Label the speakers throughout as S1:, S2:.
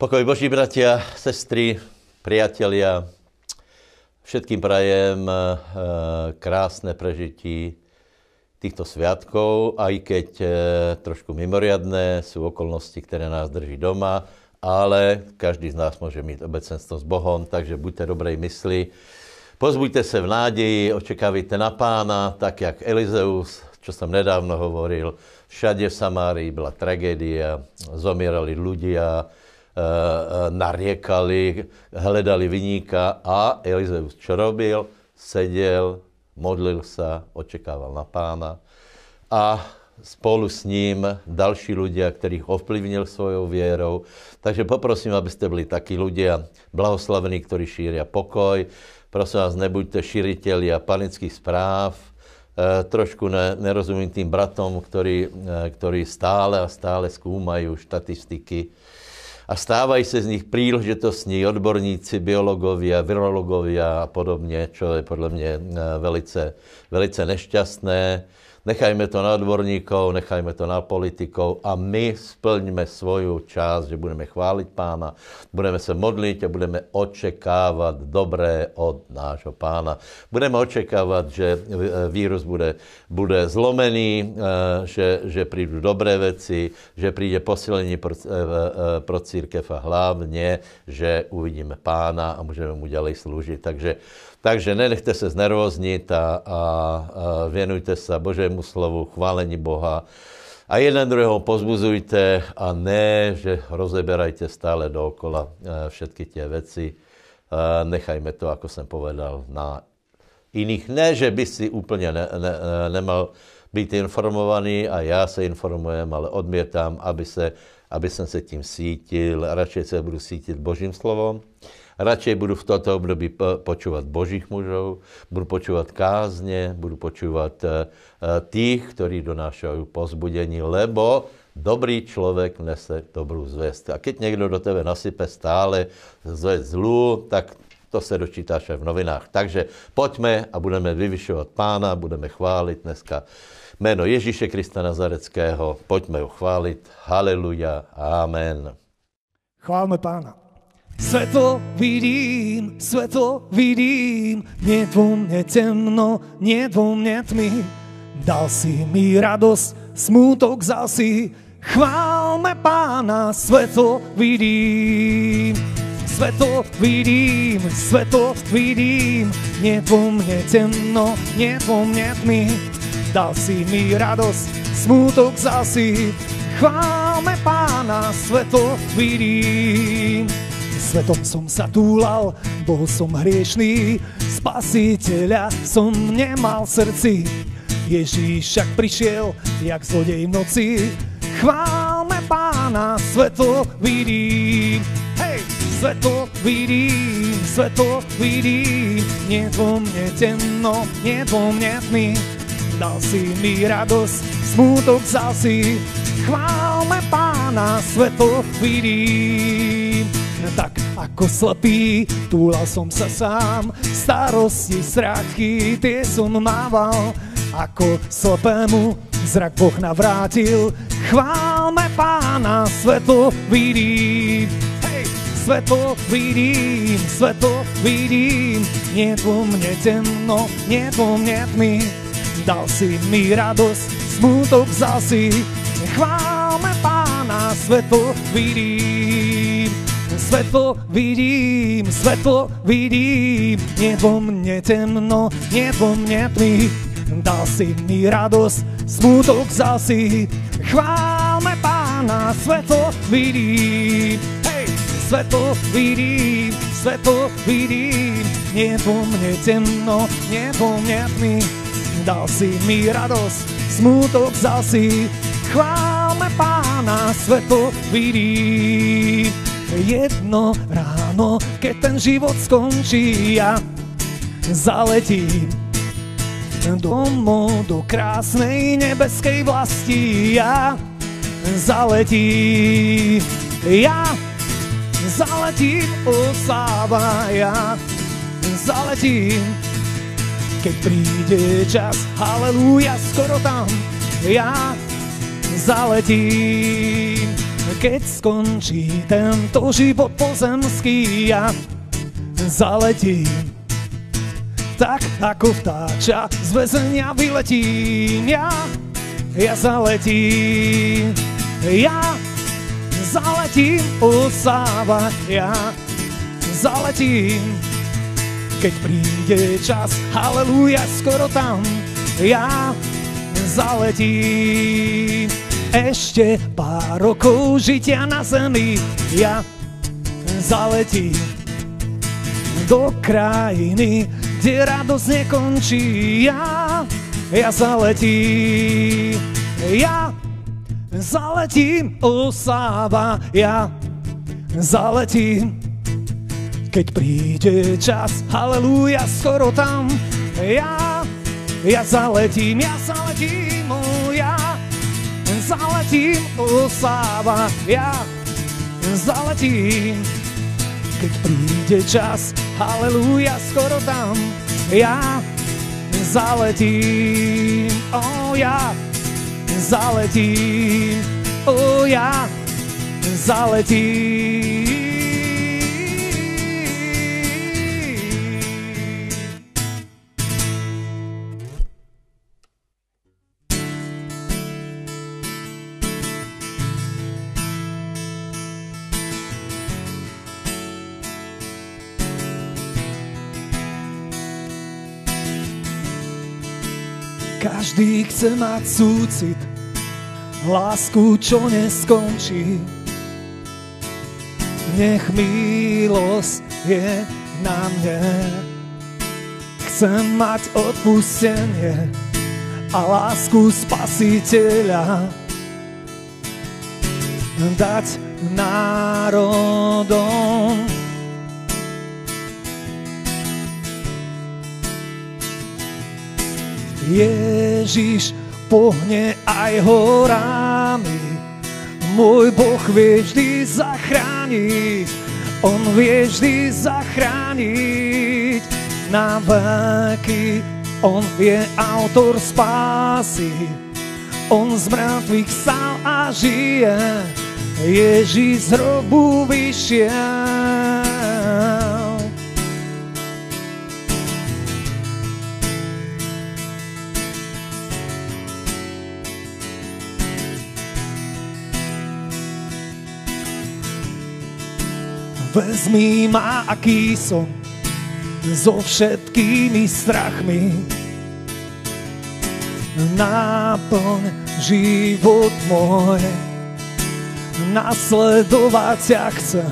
S1: Pokoj Boží, bratia, sestry, priatelia, všetkým prajem e, krásne prežití týchto sviatkov, aj keď e, trošku mimoriadné sú okolnosti, ktoré nás drží doma, ale každý z nás môže mít obecenstvo s Bohom, takže buďte dobrej mysli. Pozbuďte se v nádeji, očekávajte na pána, tak jak Elizeus, čo som nedávno hovoril, všade v Samárii byla tragédia, zomierali ľudia, Eh, eh, nariekali, hledali vyníka a Elizeus čo robil? Sedel, modlil sa, očekával na pána a spolu s ním další ľudia, ktorých ovplyvnil svojou vierou. Takže poprosím, aby ste byli takí ľudia blahoslavení, ktorí šíria pokoj. Prosím vás, nebuďte šíriteľia panických správ, e, trošku ne, nerozumím tým bratom, ktorí, ktorí stále a stále skúmajú štatistiky a stávají se z nich príležitostní odborníci, biologovia, virologovia a podobně, čo je podle mě eh, velice, velice nešťastné. Nechajme to na odborníkov, nechajme to na politikov a my splňme svoju část, že budeme chválit pána, budeme se modlit a budeme očekávat dobré od nášho pána. Budeme očekávat, že vírus bude, bude zlomený, eh, že, že prídu dobré veci, že príde posilení pro, eh, pro církev a hlavně, že uvidíme pána a můžeme mu ďalej slúžiť. Takže takže nenechte se znervoznit a, a, a věnujte se Božému slovu, chválení Boha a jeden druhého pozbuzujte a ne, že rozeberajte stále dookola e, všetky tie veci. E, nechajme to, ako jsem povedal, na iných. Ne, že by si úplně ne, ne, nemal být informovaný a já se informujem, ale odmietam, aby, se, aby jsem se tím sítil. Radšej se budu sítit Božím slovom radšej budu v toto období počúvať božích mužov, budu počúvať kázne, budu počúvať uh, tých, ktorí donášajú pozbudení, lebo dobrý človek nese dobrú zvěst. A keď někdo do tebe nasype stále zvěst zlú, tak to se dočítáš aj v novinách. Takže pojďme a budeme vyvyšovat pána, budeme chválit dneska jméno Ježíše Krista Nazareckého. Pojďme ho chválit. Haleluja. Amen.
S2: Chválme pána. Svetlo vidím, svetlo vidím, nie vo mne temno, nie vo mne tmy. Dal si mi radosť, smútok zasi, chválme pána, svetlo vidím. Svetlo vidím, svetlo vidím, nie vo mne temno, nie vo mne tmy. Dal si mi radosť, smútok zasi, chválme pána, svetlo vidím. Svetom som sa túlal, bol som hriešný, spasiteľa som nemal srdci. Ježíš však prišiel, jak zlodej v noci, chválme pána, svetlo vidím. Hej, svetlo vidím, svetlo vidím, nie vo mne temno, nie vo mne tmy. Dal si mi radosť, smútok vzal si, chválme pána, svetlo vidím tak ako slepý, túlal som sa sám, starosti, strachy, tie som mával, ako slepému zrak Boh navrátil, chválme pána, svetlo vidím, hej, svetlo vidím, svetlo vidím, nie vo mne temno, nie vo mne tmy, dal si mi radosť, smutok vzal si, chválme pána, svetlo vidím svetlo vidím, svetlo vidím, nie vo mne temno, nie vo mne tmy. Dal si mi radosť, smutok zasi, chválme pána, svetlo vidím. Hej, svetlo vidím, svetlo vidím, nie vo mne temno, nie vo mne tmy. Dal si mi radosť, smutok zasi, chválme pána, svetlo vidím jedno ráno, keď ten život skončí, ja zaletím domov do krásnej nebeskej vlasti. Ja zaletím, ja zaletím, osáva, ja zaletím. Keď príde čas, halleluja, skoro tam, ja zaletím keď skončí tento život pozemský, ja zaletím. Tak ako vtáča z väzenia vyletím, ja, ja zaletím. Ja zaletím, osáva, ja zaletím. Keď príde čas, halleluja, skoro tam, ja zaletím. Ešte pár rokov žitia na zemi, ja zaletím do krajiny, kde radosť nekončí. Ja, ja zaletím, ja zaletím, osáva, ja zaletím. Keď príde čas, halleluja, skoro tam, ja, ja zaletím, ja zaletím, zaletím, osáva, ja zaletím. Keď príde čas, halleluja, skoro tam, ja zaletím, oh ja zaletím, o ja zaletím. Každý chce mať súcit, lásku, čo neskončí. Nech milosť je na mne. Chcem mať odpustenie a lásku spasiteľa dať národom. Ježiš pohne aj horami. Môj Boh vie vždy zachrániť, On vie vždy zachrániť na veky. On je autor spásy, On z mŕtvych stal a žije, Ježíš z hrobu vyšiel. Vezmi ma, aký som, so všetkými strachmi. Náplň život môj, nasledovať ťa chcem.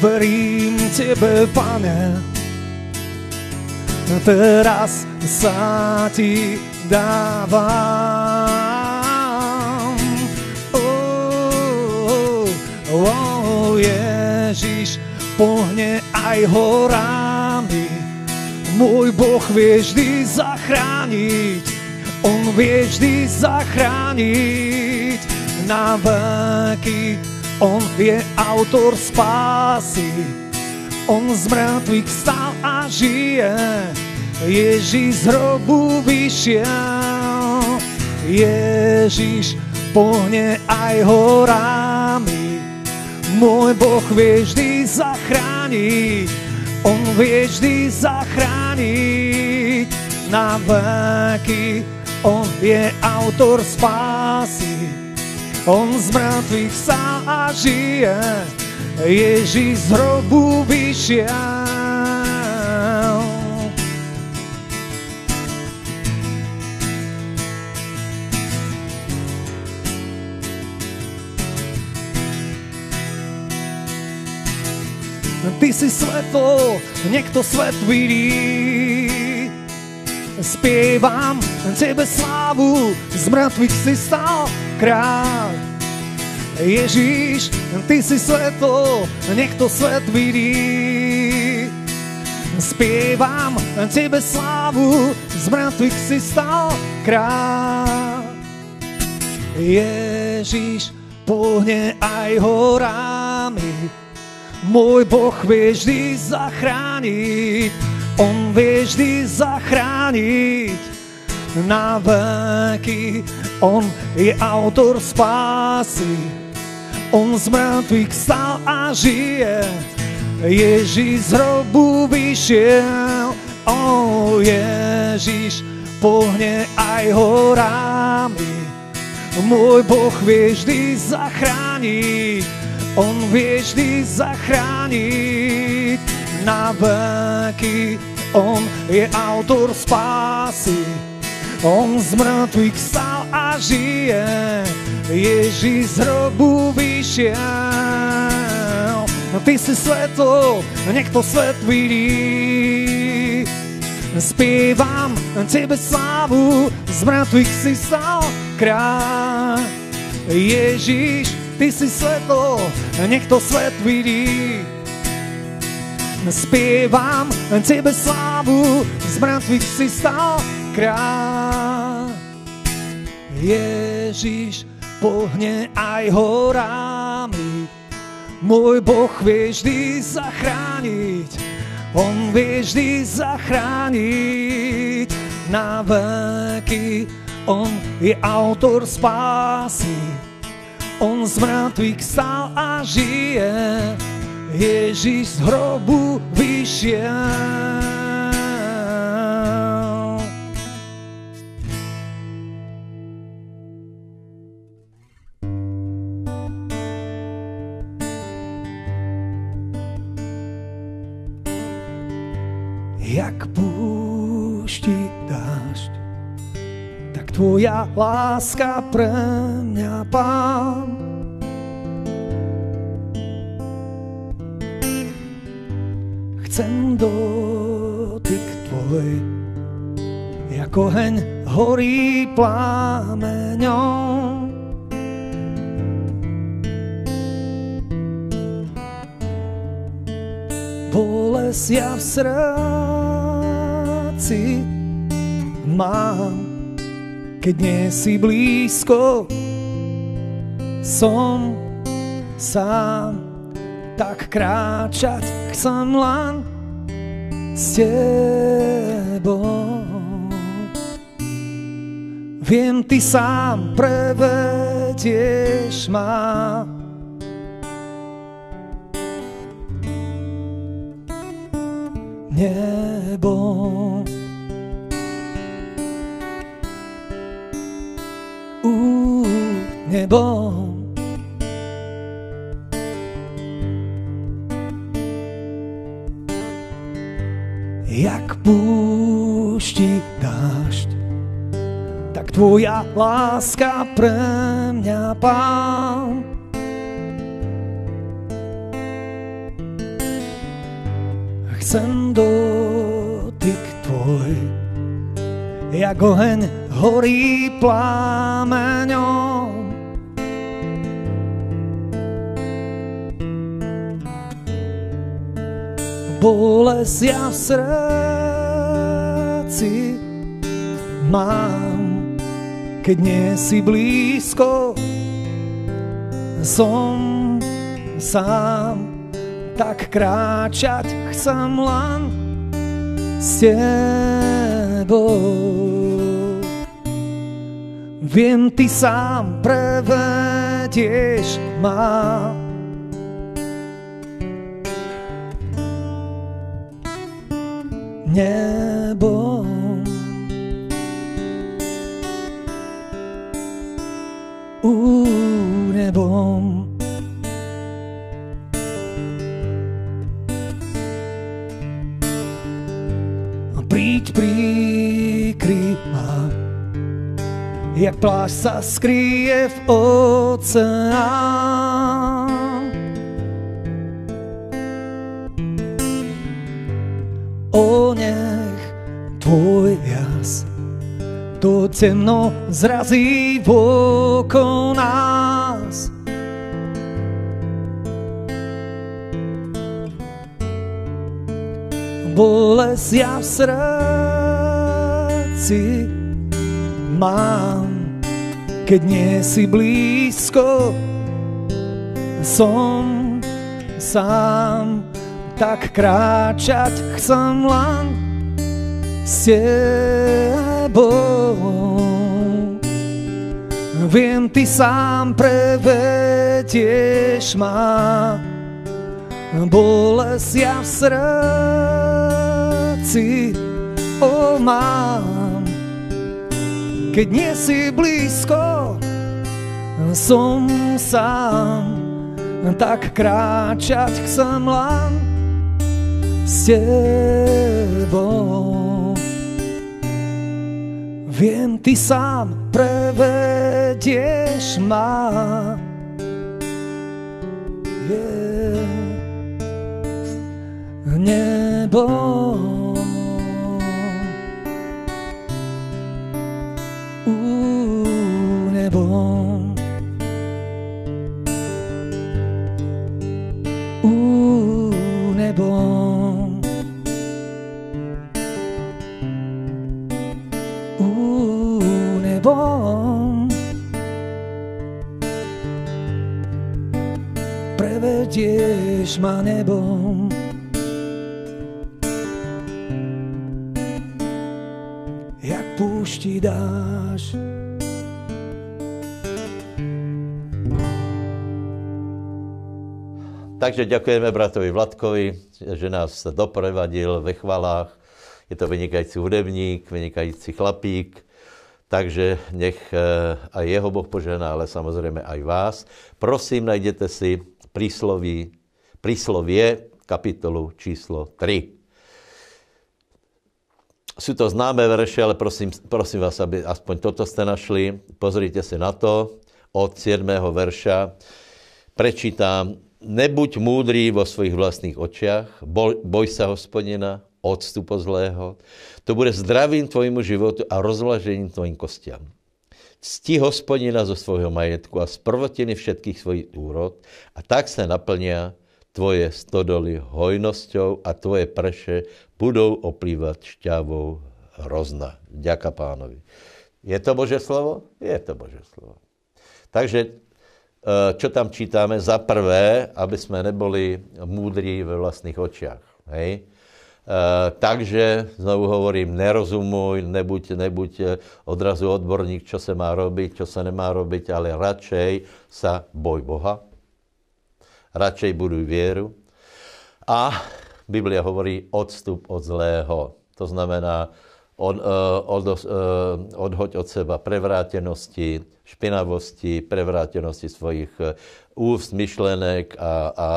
S2: Verím Tebe, Pane, teraz sa Ti dávam. Oh, oh, oh, yeah. Ježiš pohne aj horami. Môj Boh vie vždy zachrániť, On vie vždy zachrániť na veky. On je autor spásy, On z mŕtvych stal a žije. Ježiš z hrobu vyšiel, Ježiš pohne aj horami. Môj Boh vie vždy zachrániť, On vie vždy zachrániť na veky. On je autor spásy, On z mŕtvych sa žije, Ježíš z hrobu vyšiel. Ty si svetlo, niekto svet vidí. Spievam Tebe slávu, z mŕtvych si stal kráľ. Ježíš, Ty si svetlo, niekto svet vidí. Spievam Tebe slávu, z mŕtvych si stal kráľ. Ježíš, pohne aj horami, môj Boh vie vždy zachrániť, On vie vždy zachrániť na veky. On je autor spásy, On z mŕtvych stal a žije, Ježiš z hrobu vyšiel, o Ježiš pohne aj horami. Môj Boh vie vždy zachrániť, On vie vždy zachrániť na veky. On je autor spásy, On z mŕtvych stal a žije, Ježiš z hrobu vyšiel. Ty si svetlo, nech to svet vidí. Spievam Tebe slávu, z mŕtvych si stal kráľ. Ježiš, Ty si svetlo, nech to svet vidí. Spievam Tebe slávu, z mŕtvych si stal kráľ. Ježiš, pohne aj horami. Môj Boh vie vždy zachrániť, On vie vždy zachrániť na veky. On je autor spásy, On z mŕtvych stal a žije, Ježiš z hrobu vyšiel. jak púšti tvoja láska pre mňa, Pán. Chcem dotyk tvoj, ako heň horí plámeňom. Bolesť ja v srdci mám, keď nie si blízko, som sám, tak kráčať chcem len s tebou. Viem, ty sám prevedieš ma, nebo. Nebo. Jak púšti dážď, tak tvoja láska pre mňa, Pán, chcem dotyk tvoj, jak oheň horí plámeňom. Bolesť ja v srdci mám, keď nie si blízko, som sám tak kráčať chcem len s tebou. Viem, ty sám prevedieš ma. Nebom. U nebom. príď, prikry ma. Jak pláž sa skrie v oceán. Tvoj jas. To temno zrazí okolo nás. bolesť ja v srdci mám, keď nie si blízko, som sám, tak kráčať chcem len s tebou. Viem, ty sám prevedieš ma. Bolesia v srdci oh, mám Keď nie si blízko som sám. Tak kráčať chcem len s tebou Viem, ty sám prevedieš ma. Yeah. Nebo. U nebo. Prevedieš ma nebom. Jak púšti dáš.
S1: Takže ďakujeme bratovi Vladkovi, že nás doprevadil ve chvalách. Je to vynikající hudebník, vynikající chlapík. Takže nech eh, aj jeho Boh požená, ale samozrejme aj vás. Prosím, najděte si prísloví, príslovie kapitolu číslo 3. Sú to známe verše, ale prosím, prosím vás, aby aspoň toto ste našli. Pozrite si na to od 7. verša. Prečítam, nebuď múdrý vo svojich vlastných očiach, boj, boj sa hospodina, odstupu zlého. To bude zdravým tvojmu životu a rozvlažením tvojim kostiam. Cti hospodina zo svojho majetku a z prvotiny všetkých svojich úrod a tak sa naplnia tvoje stodoly hojnosťou a tvoje prše budou oplývať šťavou hrozna. Ďaká pánovi. Je to Bože slovo? Je to Bože slovo. Takže, e, čo tam čítame? Za prvé, aby sme neboli múdri ve vlastných očiach. Hej? Eh, takže, znovu hovorím, nerozumuj, nebuď, nebuď eh, odrazu odborník, čo sa má robiť, čo sa nemá robiť, ale radšej sa boj Boha, radšej buduj vieru. A Biblia hovorí odstup od zlého. To znamená, od, eh, od, odhoď od seba prevrátenosti, špinavosti, prevrátenosti svojich úst, myšlenek a, a, a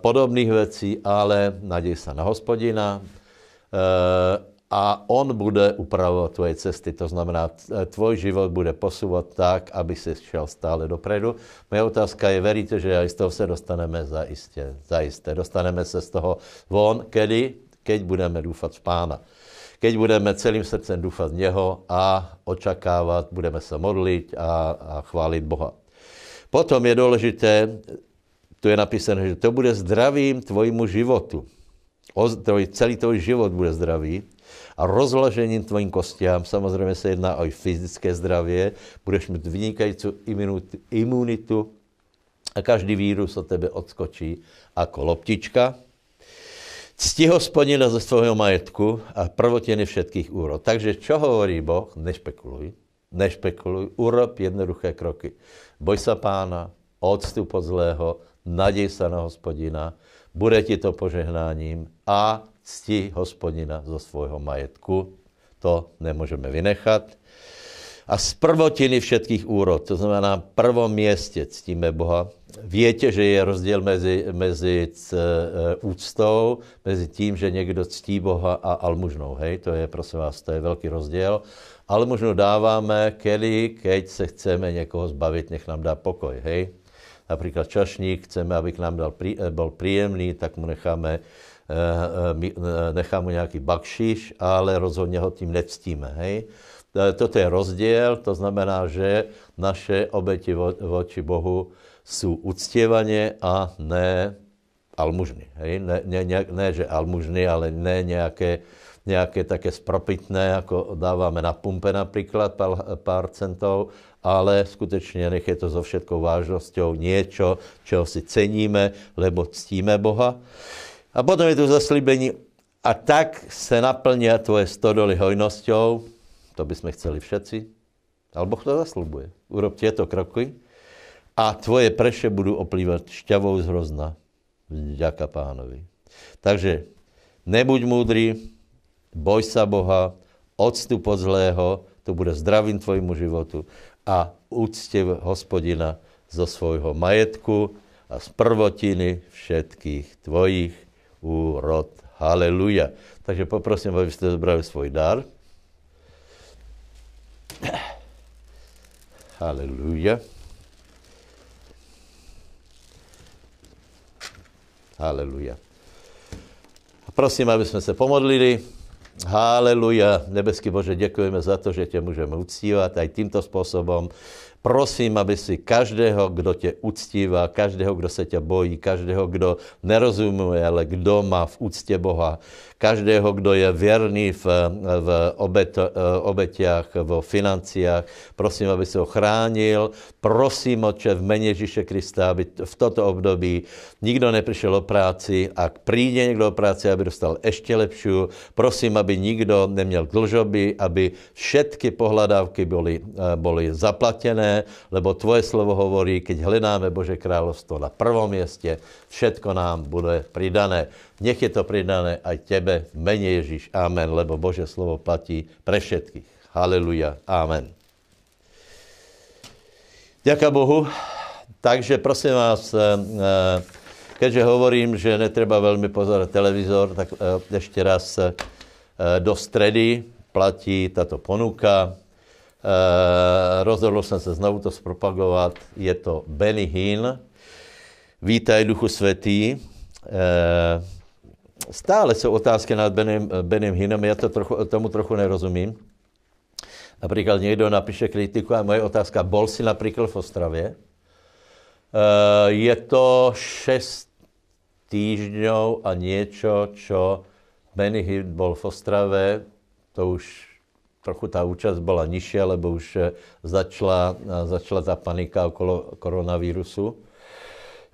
S1: podobných vecí, ale nadej sa na hospodina a on bude upravovať tvoje cesty. To znamená, tvoj život bude posúvať tak, aby si šiel stále dopredu. Moja otázka je, veríte, že z toho sa dostaneme zaiste, zaiste. Dostaneme sa z toho von, kedy? Keď budeme dúfať v pána. Keď budeme celým srdcem dúfať v Neho a očakávať, budeme sa modliť a, a chváliť Boha. Potom je dôležité tu je napísané, že to bude zdravým tvojmu životu. O, tvoj, celý tvoj život bude zdravý a rozložením tvojim kostiám, samozrejme sa jedná aj fyzické zdravie, budeš mít vynikající imunitu, a každý vírus od tebe odskočí ako loptička. Cti hospodina ze svojho majetku a prvotiny všetkých úrod. Takže čo hovorí Boh? Nešpekuluj. Nešpekuluj, urob jednoduché kroky. Boj sa pána, odstup od zlého, nadej sa na hospodina, bude ti to požehnáním a cti hospodina zo svojho majetku. To nemôžeme vynechat. A z prvotiny všetkých úrod, to znamená na prvom mieste ctíme Boha. Viete, že je rozdiel mezi, mezi c, e, úctou, mezi tím, že někdo ctí Boha a almužnou. Hej, to je, prosím vás, to je veľký rozdiel. Almužnu dáváme, kedy, keď se chceme někoho zbavit, nech nám dá pokoj. Hej, napríklad čašník, chceme, aby k nám dal, eh, bol príjemný, tak mu necháme, eh, eh, necháme nejaký bakšiš, ale rozhodne ho tým nectíme. Hej? Toto je rozdiel, to znamená, že naše obeti voči Bohu sú uctievanie a ne almužny. Hej? Ne, ne, ne, ne, že almužny, ale ne nejaké, nejaké také spropitné, ako dávame na pumpe napríklad pár, pár centov, ale skutečne nech je to so všetkou vážnosťou niečo, čo si ceníme, lebo ctíme Boha. A potom je tu zaslíbení, a tak se naplnia tvoje stodoly hojnosťou, to by sme chceli všetci, Ale Boh to zaslubuje. Urob tieto kroky a tvoje preše budú oplývať šťavou z hrozna. Ďaká pánovi. Takže nebuď múdry, boj sa Boha, odstup od zlého, to bude zdravým tvojmu životu a úctev hospodina zo svojho majetku a z prvotiny všetkých tvojich úrod. Haleluja. Takže poprosím, aby ste zobrali svoj dar. Haleluja. Haleluja. Prosím, aby sme sa pomodlili. Haleluja. Nebeský Bože, ďakujeme za to, že ťa môžeme uctívať aj týmto spôsobom. Prosím, aby si každého, kdo tě uctívá, každého, kdo se tě bojí, každého, kdo nerozumuje, ale kdo má v úctě Boha, každého, kdo je věrný v, v obet, obetiach, v financiách. Prosím, aby se ho chránil. Prosím, Oče, v mene Ježíše Krista, aby v toto období nikdo neprišiel o práci. Ak príde někdo o práci, aby dostal ešte lepšiu. Prosím, aby nikdo neměl dlžoby, aby všetky pohľadávky boli, boli zaplatené lebo tvoje slovo hovorí, keď hledáme Bože kráľovstvo na prvom mieste, všetko nám bude pridané. Nech je to pridané aj tebe v mene Ježiš. Amen, lebo Bože slovo platí pre všetkých. Haleluja. Amen. Ďaká Bohu. Takže prosím vás, eh, eh, keďže hovorím, že netreba veľmi pozerať televízor, tak eh, ešte raz do stredy platí táto ponuka. Rozhodl jsem se znovu to zpropagovat. Je to Benny Hinn. Vítaj, Duchu Svetý. Stále jsou otázky nad Benem, Benem Hinnem, já to trochu, tomu trochu nerozumím. Například někdo napíše kritiku a moje otázka, bol si například v Ostravě? Eh, je to 6 týždňov a niečo, čo Benny Hinn bol v Ostrave, to už trochu tá účasť bola nižšia, lebo už eh, začala, eh, začala tá panika okolo koronavírusu.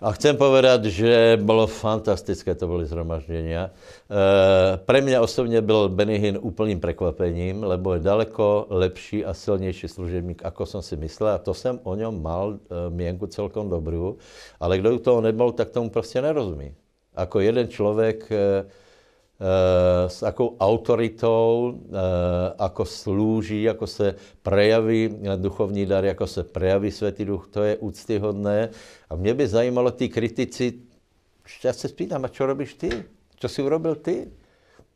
S1: A chcem povedať, že bolo fantastické, to boli zhromaždenia. E, pre mňa osobne byl Benihin úplným prekvapením, lebo je daleko lepší a silnejší služebník, ako som si myslel. A to jsem o ňom mal e, mienku celkom dobrú. Ale kdo u toho nebol, tak tomu prostě nerozumí. Ako jeden človek... E, Eh, s akou autoritou, eh, ako slúži, ako se prejaví duchovní dar, ako se prejaví Svetý Duch, to je úctyhodné. A mě by zajímalo, tí kritici, já se spýtam, a čo robíš ty? Čo si urobil ty?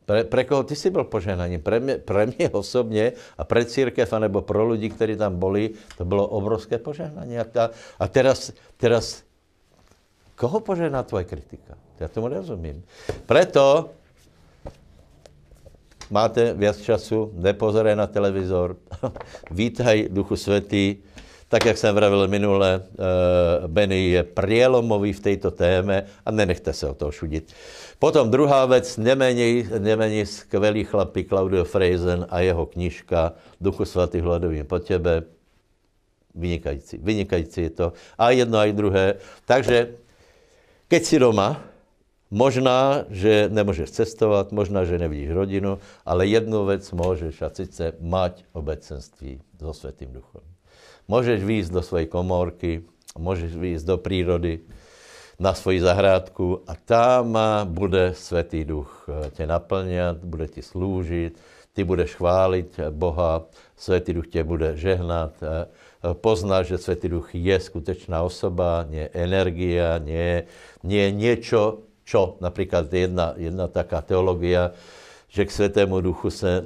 S1: Pre, pre koho ty si byl poženaním? Pre mě, pre mě osobně a pre církev, anebo pro lidi, kteří tam boli, to bylo obrovské požehnanie. A, a teraz, teraz, koho požehná tvoje kritika? Ja tomu nerozumím. Preto máte viac času, nepozeraj na televizor, vítaj Duchu Svetý. Tak, jak jsem vravil minule, uh, Benny je prielomový v tejto téme a nenechte se o toho šudit. Potom druhá věc, nemenej, nemenej skvelý chlapí Claudio Freisen a jeho knižka Duchu Svatý hladovím po tebe. Vynikající, vynikající je to. A jedno, aj druhé. Takže, keď si doma, Možná, že nemôžeš cestovať, možná, že nevidíš rodinu, ale jednu vec môžeš a sice mať obecenství so Svetým Duchom. Môžeš výjsť do svojej komórky, môžeš výjsť do prírody, na svoji zahrádku a tam bude Svetý Duch tě naplňat, bude ti slúžiť, ty budeš chváliť Boha, Svetý Duch tě bude žehnat, poznáš, že Svetý Duch je skutečná osoba, nie energia, nie, nie niečo, čo? Napríklad jedna, jedna taká teológia, že k Svetému Duchu se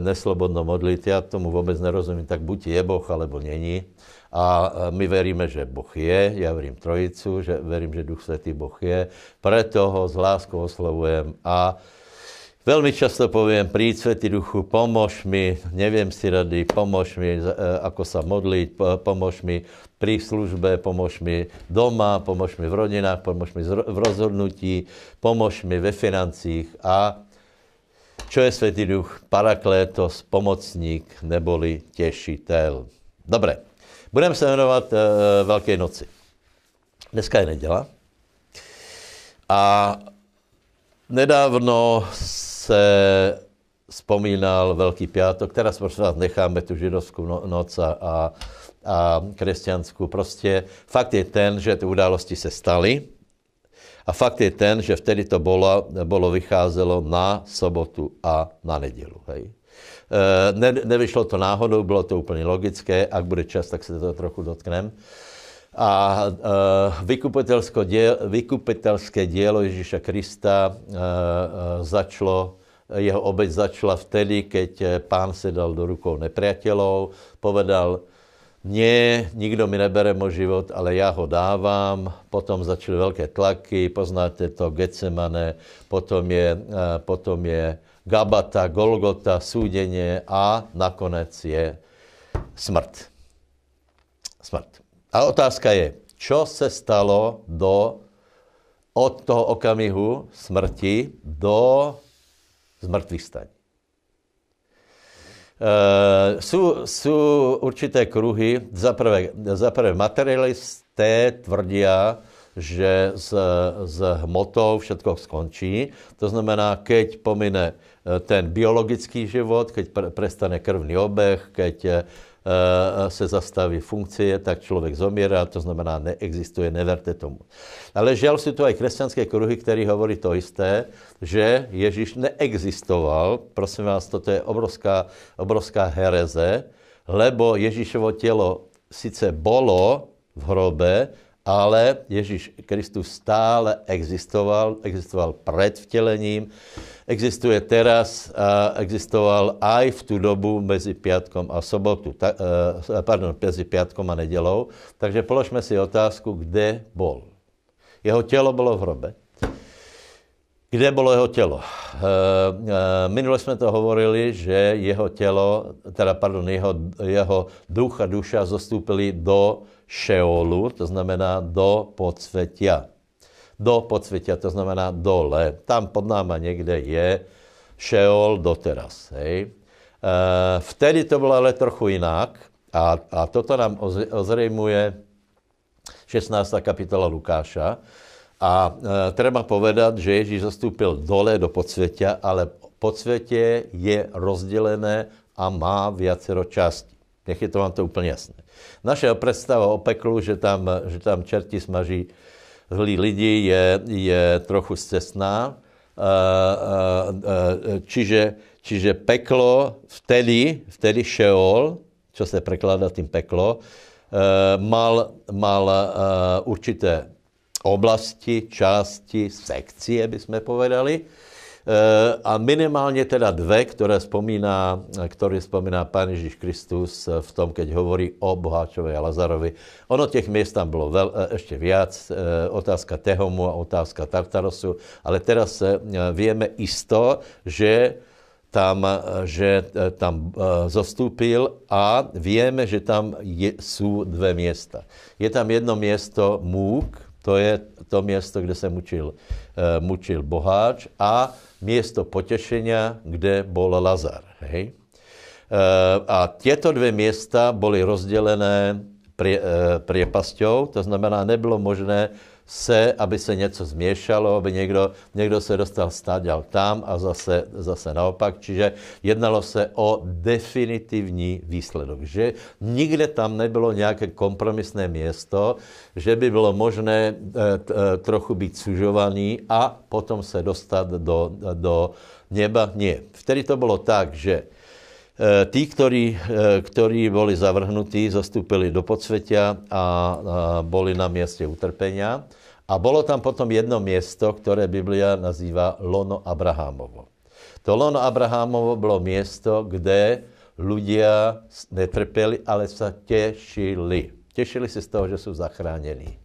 S1: neslobodno modliť. Ja tomu vôbec nerozumím, tak buď je Boh, alebo není. A my veríme, že Boh je, ja verím Trojicu, že verím, že Duch Svetý Boh je. Preto ho s láskou oslovujem. A Veľmi často poviem, príď Svetý Duchu, pomož mi, neviem si rady, pomož mi, e, ako sa modliť, pomož mi pri službe, pomož mi doma, pomož mi v rodinách, pomož mi v rozhodnutí, pomož mi ve financích. A čo je Svetý Duch? Paraklétos, pomocník, neboli tešiteľ. Dobre, budeme sa venovať e, Veľkej noci. Dneska je nedela a nedávno se spomínal Veľký piatok, teraz prosím necháme tu židovskú no, noc a, a kresťanskú. Prostě fakt je ten, že ty události se staly a fakt je ten, že vtedy to bolo, bolo vycházelo na sobotu a na nedělu. Hej. E, ne, nevyšlo to náhodou, bylo to úplně logické, ak bude čas, tak se to trochu dotknem. A e, vykupitelské, diel, vykupitelské dielo Ježíša Krista e, e, začalo, jeho obeď začala vtedy, keď pán se dal do rukou nepriateľov, povedal, nie, nikdo mi nebere môj život, ale ja ho dávam. Potom začali veľké tlaky, poznáte to, Getsemane, potom je, potom je Gabata, Golgota, súdenie a nakonec je smrt. Smrt. A otázka je, čo se stalo do, od toho okamihu smrti do zmrtvých staň. Uh, sú, sú určité kruhy. Za materialisté tvrdia, že s, s hmotou všetko skončí. To znamená, keď pomine e, ten biologický život, keď pre, prestane krvný obeh, keď Eh, se zastaví funkcie, tak člověk zomiera, to znamená, neexistuje, neverte tomu. Ale žiaľ sú tu aj kresťanské kruhy, ktorí hovorí to isté, že Ježíš neexistoval, prosím vás, toto je obrovská, obrovská hereze, lebo Ježíšovo telo sice bolo v hrobe, ale Ježíš Kristus stále existoval, existoval pred vtelením, existuje teraz a existoval aj v tú dobu mezi piatkom a sobotu, ta, e, pardon, mezi piatkom a nedelou. Takže položme si otázku, kde bol. Jeho telo bolo v hrobe. Kde bolo jeho telo? E, e, minule jsme to hovorili, že jeho telo, teda pardon, jeho, jeho duch a duša zostúpili do Šeolu, to znamená do podsvetia do podsvetia, to znamená dole. Tam pod náma někde je Šeol doteraz. Hej. E, vtedy to bylo ale trochu jinak a, a toto nám ozrejmuje 16. kapitola Lukáša. A e, treba povedat, že Ježíš zastúpil dole do podsvetia, ale podsvetie je rozdelené a má viacero částí. Nech je to vám to úplně jasné. Naše představa o peklu, že tam, že tam čerti smaží zlí lidi je, je trochu scestná. Čiže, čiže peklo vtedy, vtedy Šeol, čo se prekládá tým peklo, mal, mal určité oblasti, části, sekcie, by sme povedali, a minimálně teda dve, které spomíná, ktoré spomíná Pán Ježíš Kristus v tom, keď hovorí o Boháčovi a Lazarovi. Ono těch miest tam bylo veľ, eh, ešte viac, eh, otázka Tehomu a otázka Tartarosu, ale teraz vieme isto, že tam, že tam zostúpil a vieme, že tam je, sú dve miesta. Je tam jedno miesto Múk, to je to miesto, kde se mučil, mučil Boháč a miesto potešenia, kde bol Lazar. Hej? E, a tieto dve miesta boli rozdelené prie, e, priepasťou, to znamená, nebylo možné se, aby se něco změšalo, aby někdo, někdo se dostal stáďal tam a zase, zase naopak. Čiže jednalo se o definitivní výsledok, že nikde tam nebylo nějaké kompromisné město, že by bylo možné e, e, trochu být sužovaný a potom se dostat do, do neba. Nie. Vtedy to bylo tak, že tí, ktorí, ktorí boli zavrhnutí, zastúpili do podsvetia a boli na mieste utrpenia. A bolo tam potom jedno miesto, ktoré Biblia nazýva Lono Abrahámovo. To Lono Abrahámovo bylo miesto, kde ľudia netrpeli, ale sa tešili. Tešili si z toho, že sú zachránení. E,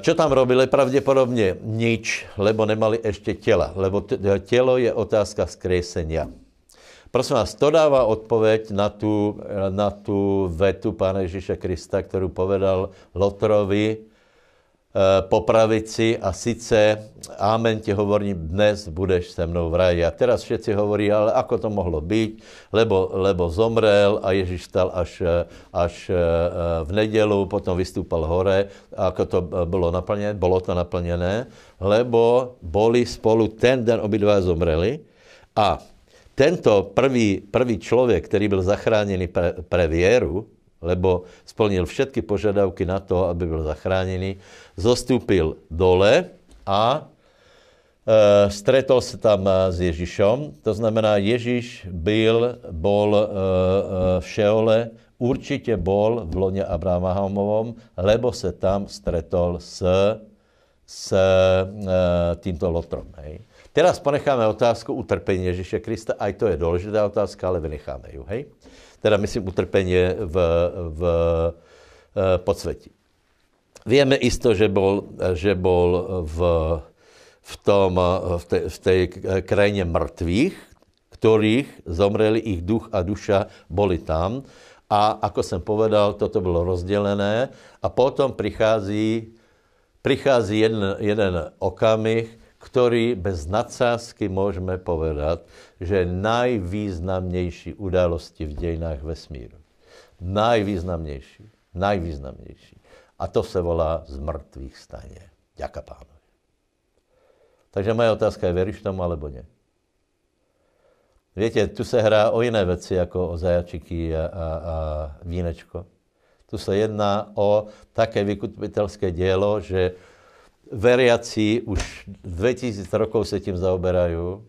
S1: čo tam robili? Pravdepodobne nič, lebo nemali ešte tela. Lebo telo je otázka skresenia. Prosím vás, to dáva odpoveď na tú, na tú vetu Pána Ježíša Krista, ktorú povedal Lotrovi, Eh, po pravici a sice Amen ti hovorím, dnes budeš se mnou v raji. A teraz všetci hovorí, ale ako to mohlo byť, lebo, lebo zomrel a Ježíš stal až, eh, až eh, v nedelu, potom vystúpal hore, ako to bolo naplnené, bolo to naplnené, lebo boli spolu ten den obidva zomreli a tento prvý, prvý človek, ktorý byl zachránený pre, pre vieru, lebo splnil všetky požiadavky na to, aby byl zachránený, zostúpil dole a e, stretol sa tam s Ježišom. To znamená, Ježiš byl, bol e, e, v Šeole, určite bol v lone Abrahamovom, lebo sa tam stretol s, s e, týmto lotrom. Hej. Teraz ponecháme otázku utrpení Ježíše Krista, aj to je dôležitá otázka, ale vynecháme ju. Hej teda myslím utrpenie v, v e, podsvetí. Vieme isto, že bol, že bol v, v, tom, v, tej, v tej krajine mŕtvych, ktorých zomreli ich duch a duša, boli tam. A ako som povedal, toto bolo rozdelené. A potom prichází, prichází jeden, jeden okamih, ktorý bez nadsázky môžeme povedať, že je najvýznamnejší udalosti v dejinách vesmíru. Najvýznamnejší. Najvýznamnejší. A to sa volá z mŕtvych stane. Ďaká pánovi. Takže moja otázka je, veríš tomu alebo nie? Viete, tu sa hrá o iné veci, ako o zajačiky a, a, a vínečko. Tu sa jedná o také vykupiteľské dielo, že veriaci už 2000 rokov sa tým zaoberajú, e,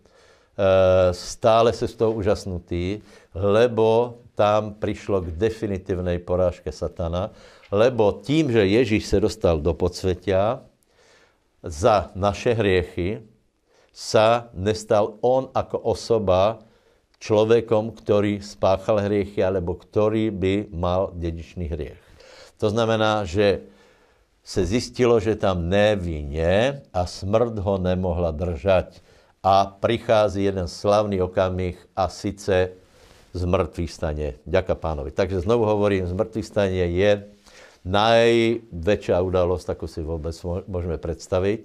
S1: stále sú z toho úžasnutí, lebo tam prišlo k definitívnej porážke satana, lebo tím, že Ježíš sa dostal do podsvetia, za naše hriechy sa nestal on ako osoba človekom, ktorý spáchal hriechy, alebo ktorý by mal dedičný hriech. To znamená, že se zistilo, že tam nevině a smrt ho nemohla držať. A prichází jeden slavný okamih a sice z mŕtvych stane. Ďaká pánovi. Takže znovu hovorím, z stane je najväčšia udalosť, ako si vôbec môžeme predstaviť,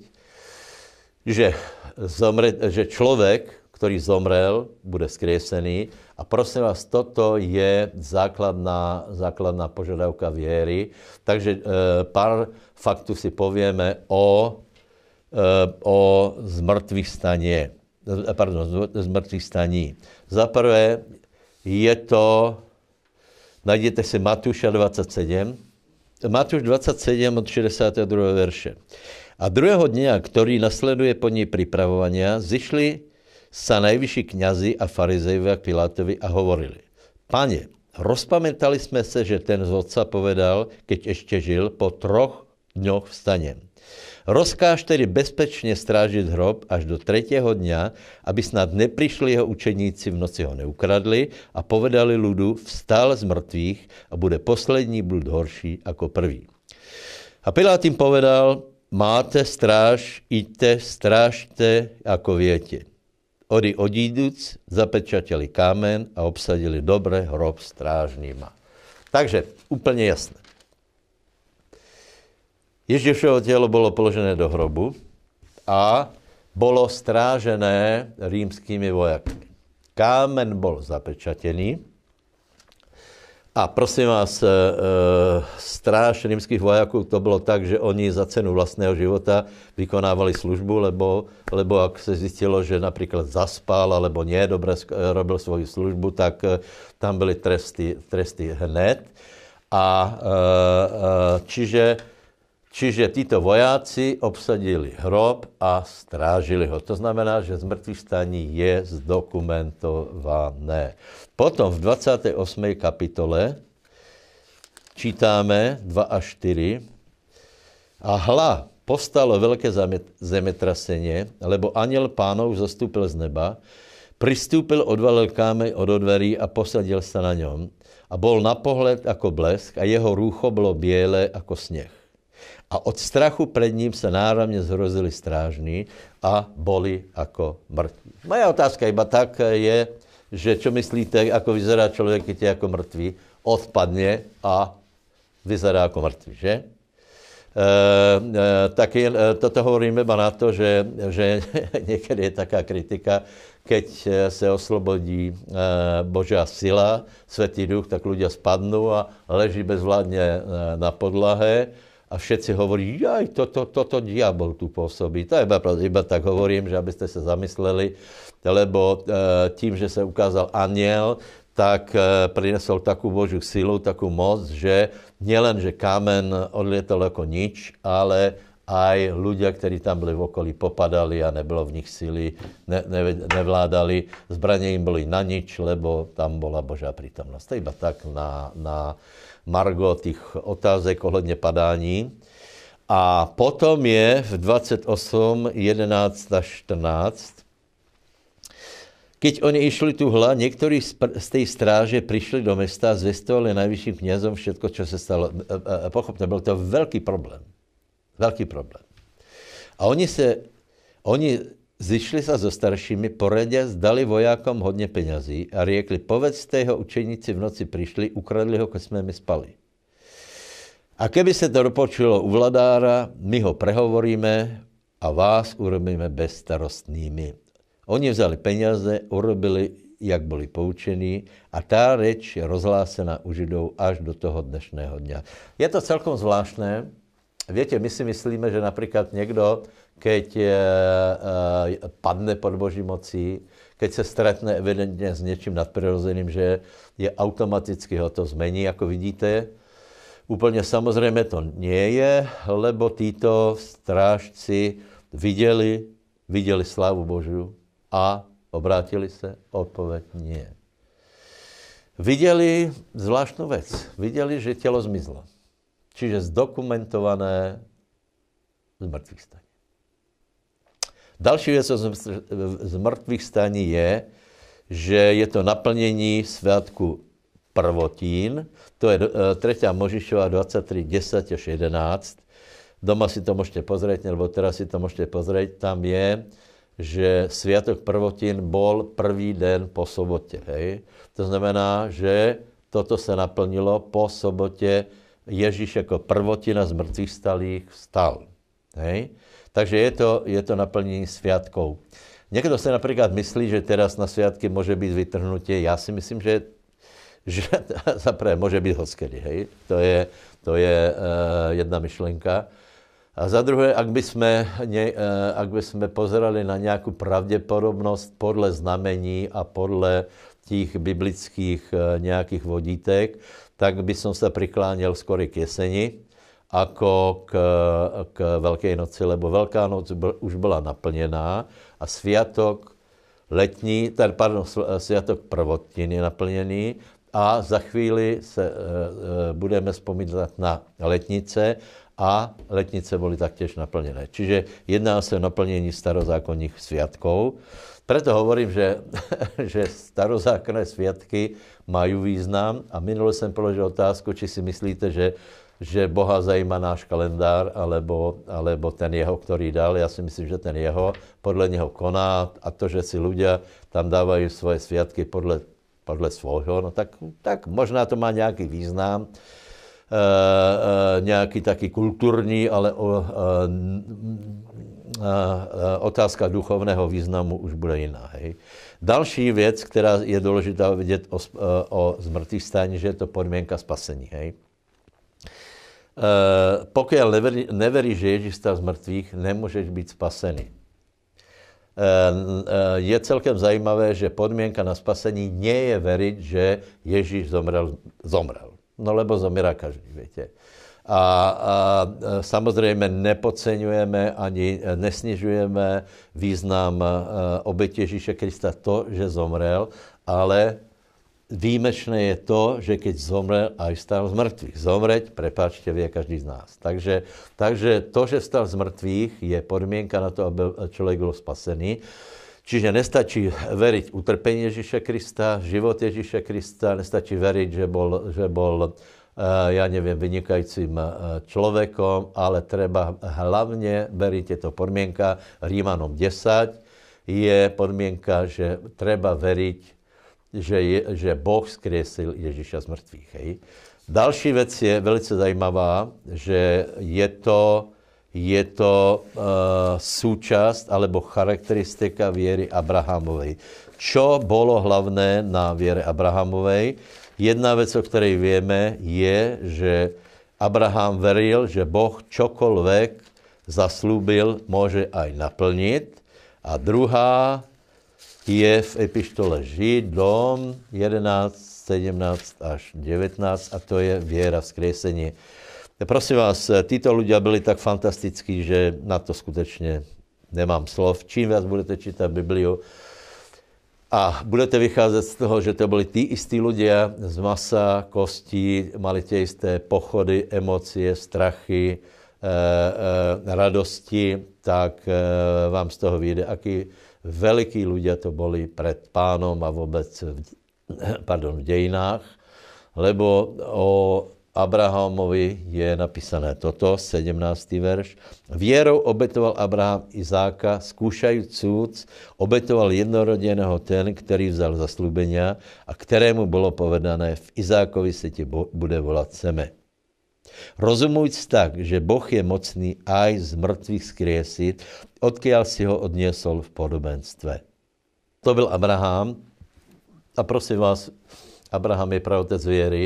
S1: že, zomre, že človek, ktorý zomrel, bude skriesený. A prosím vás, toto je základná, základná požiadavka viery. Takže e, pár faktu si povieme o, e, o zmrtvých stanie. E, pardon, zmrtvých staní. Za prvé je to, najdete si Matúša 27, Matúš 27 od 62. verše. A druhého dňa, ktorý nasleduje po nej pripravovania, zišli sa najvyšší kňazi a farizejovia k Pilátovi a hovorili, pane, rozpamätali sme sa, že ten z otca povedal, keď ešte žil, po troch dňoch vstanem. Rozkáž tedy bezpečne strážiť hrob až do tretieho dňa, aby snad neprišli jeho učeníci v noci ho neukradli a povedali ľudu, vstal z mŕtvych a bude poslední blud horší ako prvý. A Pilát im povedal, máte stráž, idte, strážte, ako viete. Ori odíduc, zapečateli kámen a obsadili dobre hrob strážnýma. Takže úplne jasné. Ježišovo telo bolo položené do hrobu a bolo strážené rímskými vojakmi. Kámen bol zapečatený a prosím vás, e, e, stráž rímských vojakov to bylo tak, že oni za cenu vlastného života vykonávali službu, lebo, lebo ak se zistilo, že například zaspal alebo nie dobre robil svoju službu, tak e, tam byly tresty, tresty hned. A čiže Čiže títo vojáci obsadili hrob a strážili ho. To znamená, že zmrtvých staní je zdokumentované. Potom v 28. kapitole čítáme 2 až 4. A hla, postalo veľké zemetrasenie, lebo aniel pánov zastúpil z neba, pristúpil, odvalil kámeň od dverí a posadil sa na ňom. A bol na pohled ako blesk a jeho rúcho bolo biele ako sneh a od strachu pred ním sa náramne zhrozili strážni a boli ako mŕtvi. Moja otázka iba tak je, že čo myslíte, ako vyzerá človek, keď je ako mŕtvý, odpadne a vyzerá ako mŕtvý, že? E, e, tak je, e, toto hovorím iba na to, že, že niekedy je taká kritika, keď sa oslobodí e, Božia sila, Svetý duch, tak ľudia spadnú a leží bezvládne e, na podlahe a všetci hovorí, aj toto to, to, to diabol tu pôsobí. To iba, iba tak hovorím, že aby ste sa zamysleli, lebo e, tým, že sa ukázal aniel, tak e, prinesol takú Božiu silu, takú moc, že nielen, že kámen odlietal ako nič, ale aj ľudia, ktorí tam boli v okolí, popadali a nebylo v nich sily, ne, ne, nevládali. Zbranie im boli na nič, lebo tam bola Božá prítomnosť. To iba tak na, na, margo tých otázek ohledně padání. A potom je v 28, 11 a 14, keď oni išli tu hla, někteří z té stráže přišli do města a zvestovali najvyšším knězom všetko, co se stalo. E, e, e, pochopte, byl to velký problém. Velký problém. A oni se, oni Zišli sa so staršími, poradia, zdali vojákom hodně peňazí a riekli, povedzte jeho učeníci v noci prišli, ukradli ho, keď sme my spali. A keby se to dopočulo u vladára, my ho prehovoríme a vás urobíme bezstarostnými. Oni vzali peniaze, urobili, jak boli poučení a tá reč je rozhlásená u Židov až do toho dnešného dňa. Je to celkom zvláštné. Viete, my si myslíme, že napríklad niekto keď je, uh, padne pod Boží mocí, keď se stretne evidentně s něčím nadprirozeným, že je automaticky ho to zmení, jako vidíte. Úplně samozřejmě to nie je, lebo títo strážci viděli, viděli slávu Božiu a obrátili se? Odpověď nie. Viděli zvláštnu věc. Viděli, že tělo zmizlo. Čiže zdokumentované z mrtvých staní. Další věc z mrtvých staní je, že je to naplnění svátku prvotín, to je 3. Eh, Možišova 23, 10 až 11. Doma si to můžete pozrieť, nebo teraz si to můžete pozrieť. Tam je, že sviatok prvotín bol prvý den po sobotě. Hej? To znamená, že toto se naplnilo po sobotě. Ježíš jako prvotina z mrtvých stalých vstal. Hej? Takže je to, je to naplnění sviatkov. Někdo se například myslí, že teraz na sviatky může být vytrhnutie. Já si myslím, že, že zaprvé může být hoskedy, hej? To je, to je uh, jedna myšlenka. A za druhé, ak by sme, ne, uh, ak by sme pozerali na nějakou pravděpodobnost podle znamení a podle těch biblických uh, nějakých vodítek, tak by som sa prikláněl skoro k jeseni, ako k, k Veľkej noci, lebo Veľká noc už byla naplněná a sviatok letní, ten, pardon, sviatok prvotnin je naplněný a za chvíli se e, e, budeme vzpomínat na letnice a letnice byly taktěž naplněné. Čiže jedná se o naplnění starozákonních sviatkov. Preto hovorím, že, že starozákonné sviatky mají význam a minule jsem položil otázku, či si myslíte, že že Boha zajímá náš kalendár, alebo, alebo ten jeho, ktorý dal. Já si myslím, že ten jeho podle něho koná a to, že si ľudia tam dávají svoje sviatky podle, podle svojho, no tak, tak možná to má nějaký význam, e, e, nějaký taký kulturní, ale o, e, e, otázka duchovného významu už bude jiná. Hej. Další věc, která je důležitá vidět o, o zmrtvých stání, že je to podmínka spasení. Hej. Uh, pokiaľ neverí, neverí, že Ježíš stal z mŕtvych, nemôžeš byť spasený. Uh, uh, je celkem zajímavé, že podmienka na spasení nie je veriť, že Ježíš zomrel. zomrel. No lebo zomiera každý, viete. A, a samozrejme nepodceňujeme ani nesnižujeme význam obete Ježíše Krista to, že zomrel, ale výjimečné je to, že keď zomrel, aj vstal z mŕtvych. Zomreť, prepáčte, vie každý z nás. Takže, takže to, že vstal z mŕtvych, je podmienka na to, aby človek bol spasený. Čiže nestačí veriť utrpení Ježíše Krista, život Ježíše Krista, nestačí veriť, že bol, že bol eh, ja neviem, vynikajúcim eh, človekom, ale treba hlavne veriť, je to podmienka Rímanom 10, je podmienka, že treba veriť že, je, že Boh skriesil Ježíša z mrtvých. Hej. Další věc je velice zajímavá, že je to, je to uh, súčasť alebo charakteristika viery Abrahamovej. Čo bolo hlavné na viere Abrahamovej? Jedna vec, o ktorej vieme, je, že Abraham veril, že Boh čokoľvek zaslúbil, môže aj naplniť. A druhá je v epištole Židom 11, 17 až 19 a to je viera v skriesenie. Prosím vás, títo ľudia byli tak fantastickí, že na to skutečne nemám slov. Čím viac budete čítať Bibliu, a budete vycházet z toho, že to byli tí istí ľudia z masa, kostí, mali tie isté pochody, emócie, strachy, e, e, radosti, tak e, vám z toho vyjde, akí velikí ľudia to boli pred pánom a vôbec v, pardon, v dejinách, lebo o Abrahamovi je napísané toto, 17. verš. Vierou obetoval Abraham Izáka, skúšajúc obetoval jednorodeného ten, ktorý vzal zaslúbenia a ktorému bolo povedané, v Izákovi se ti bude volať seme. Rozumujúc tak, že Boh je mocný aj z mŕtvych skriesiť, odkiaľ si ho odniesol v podobenstve. To byl Abraham. A prosím vás, Abraham je pravotec viery,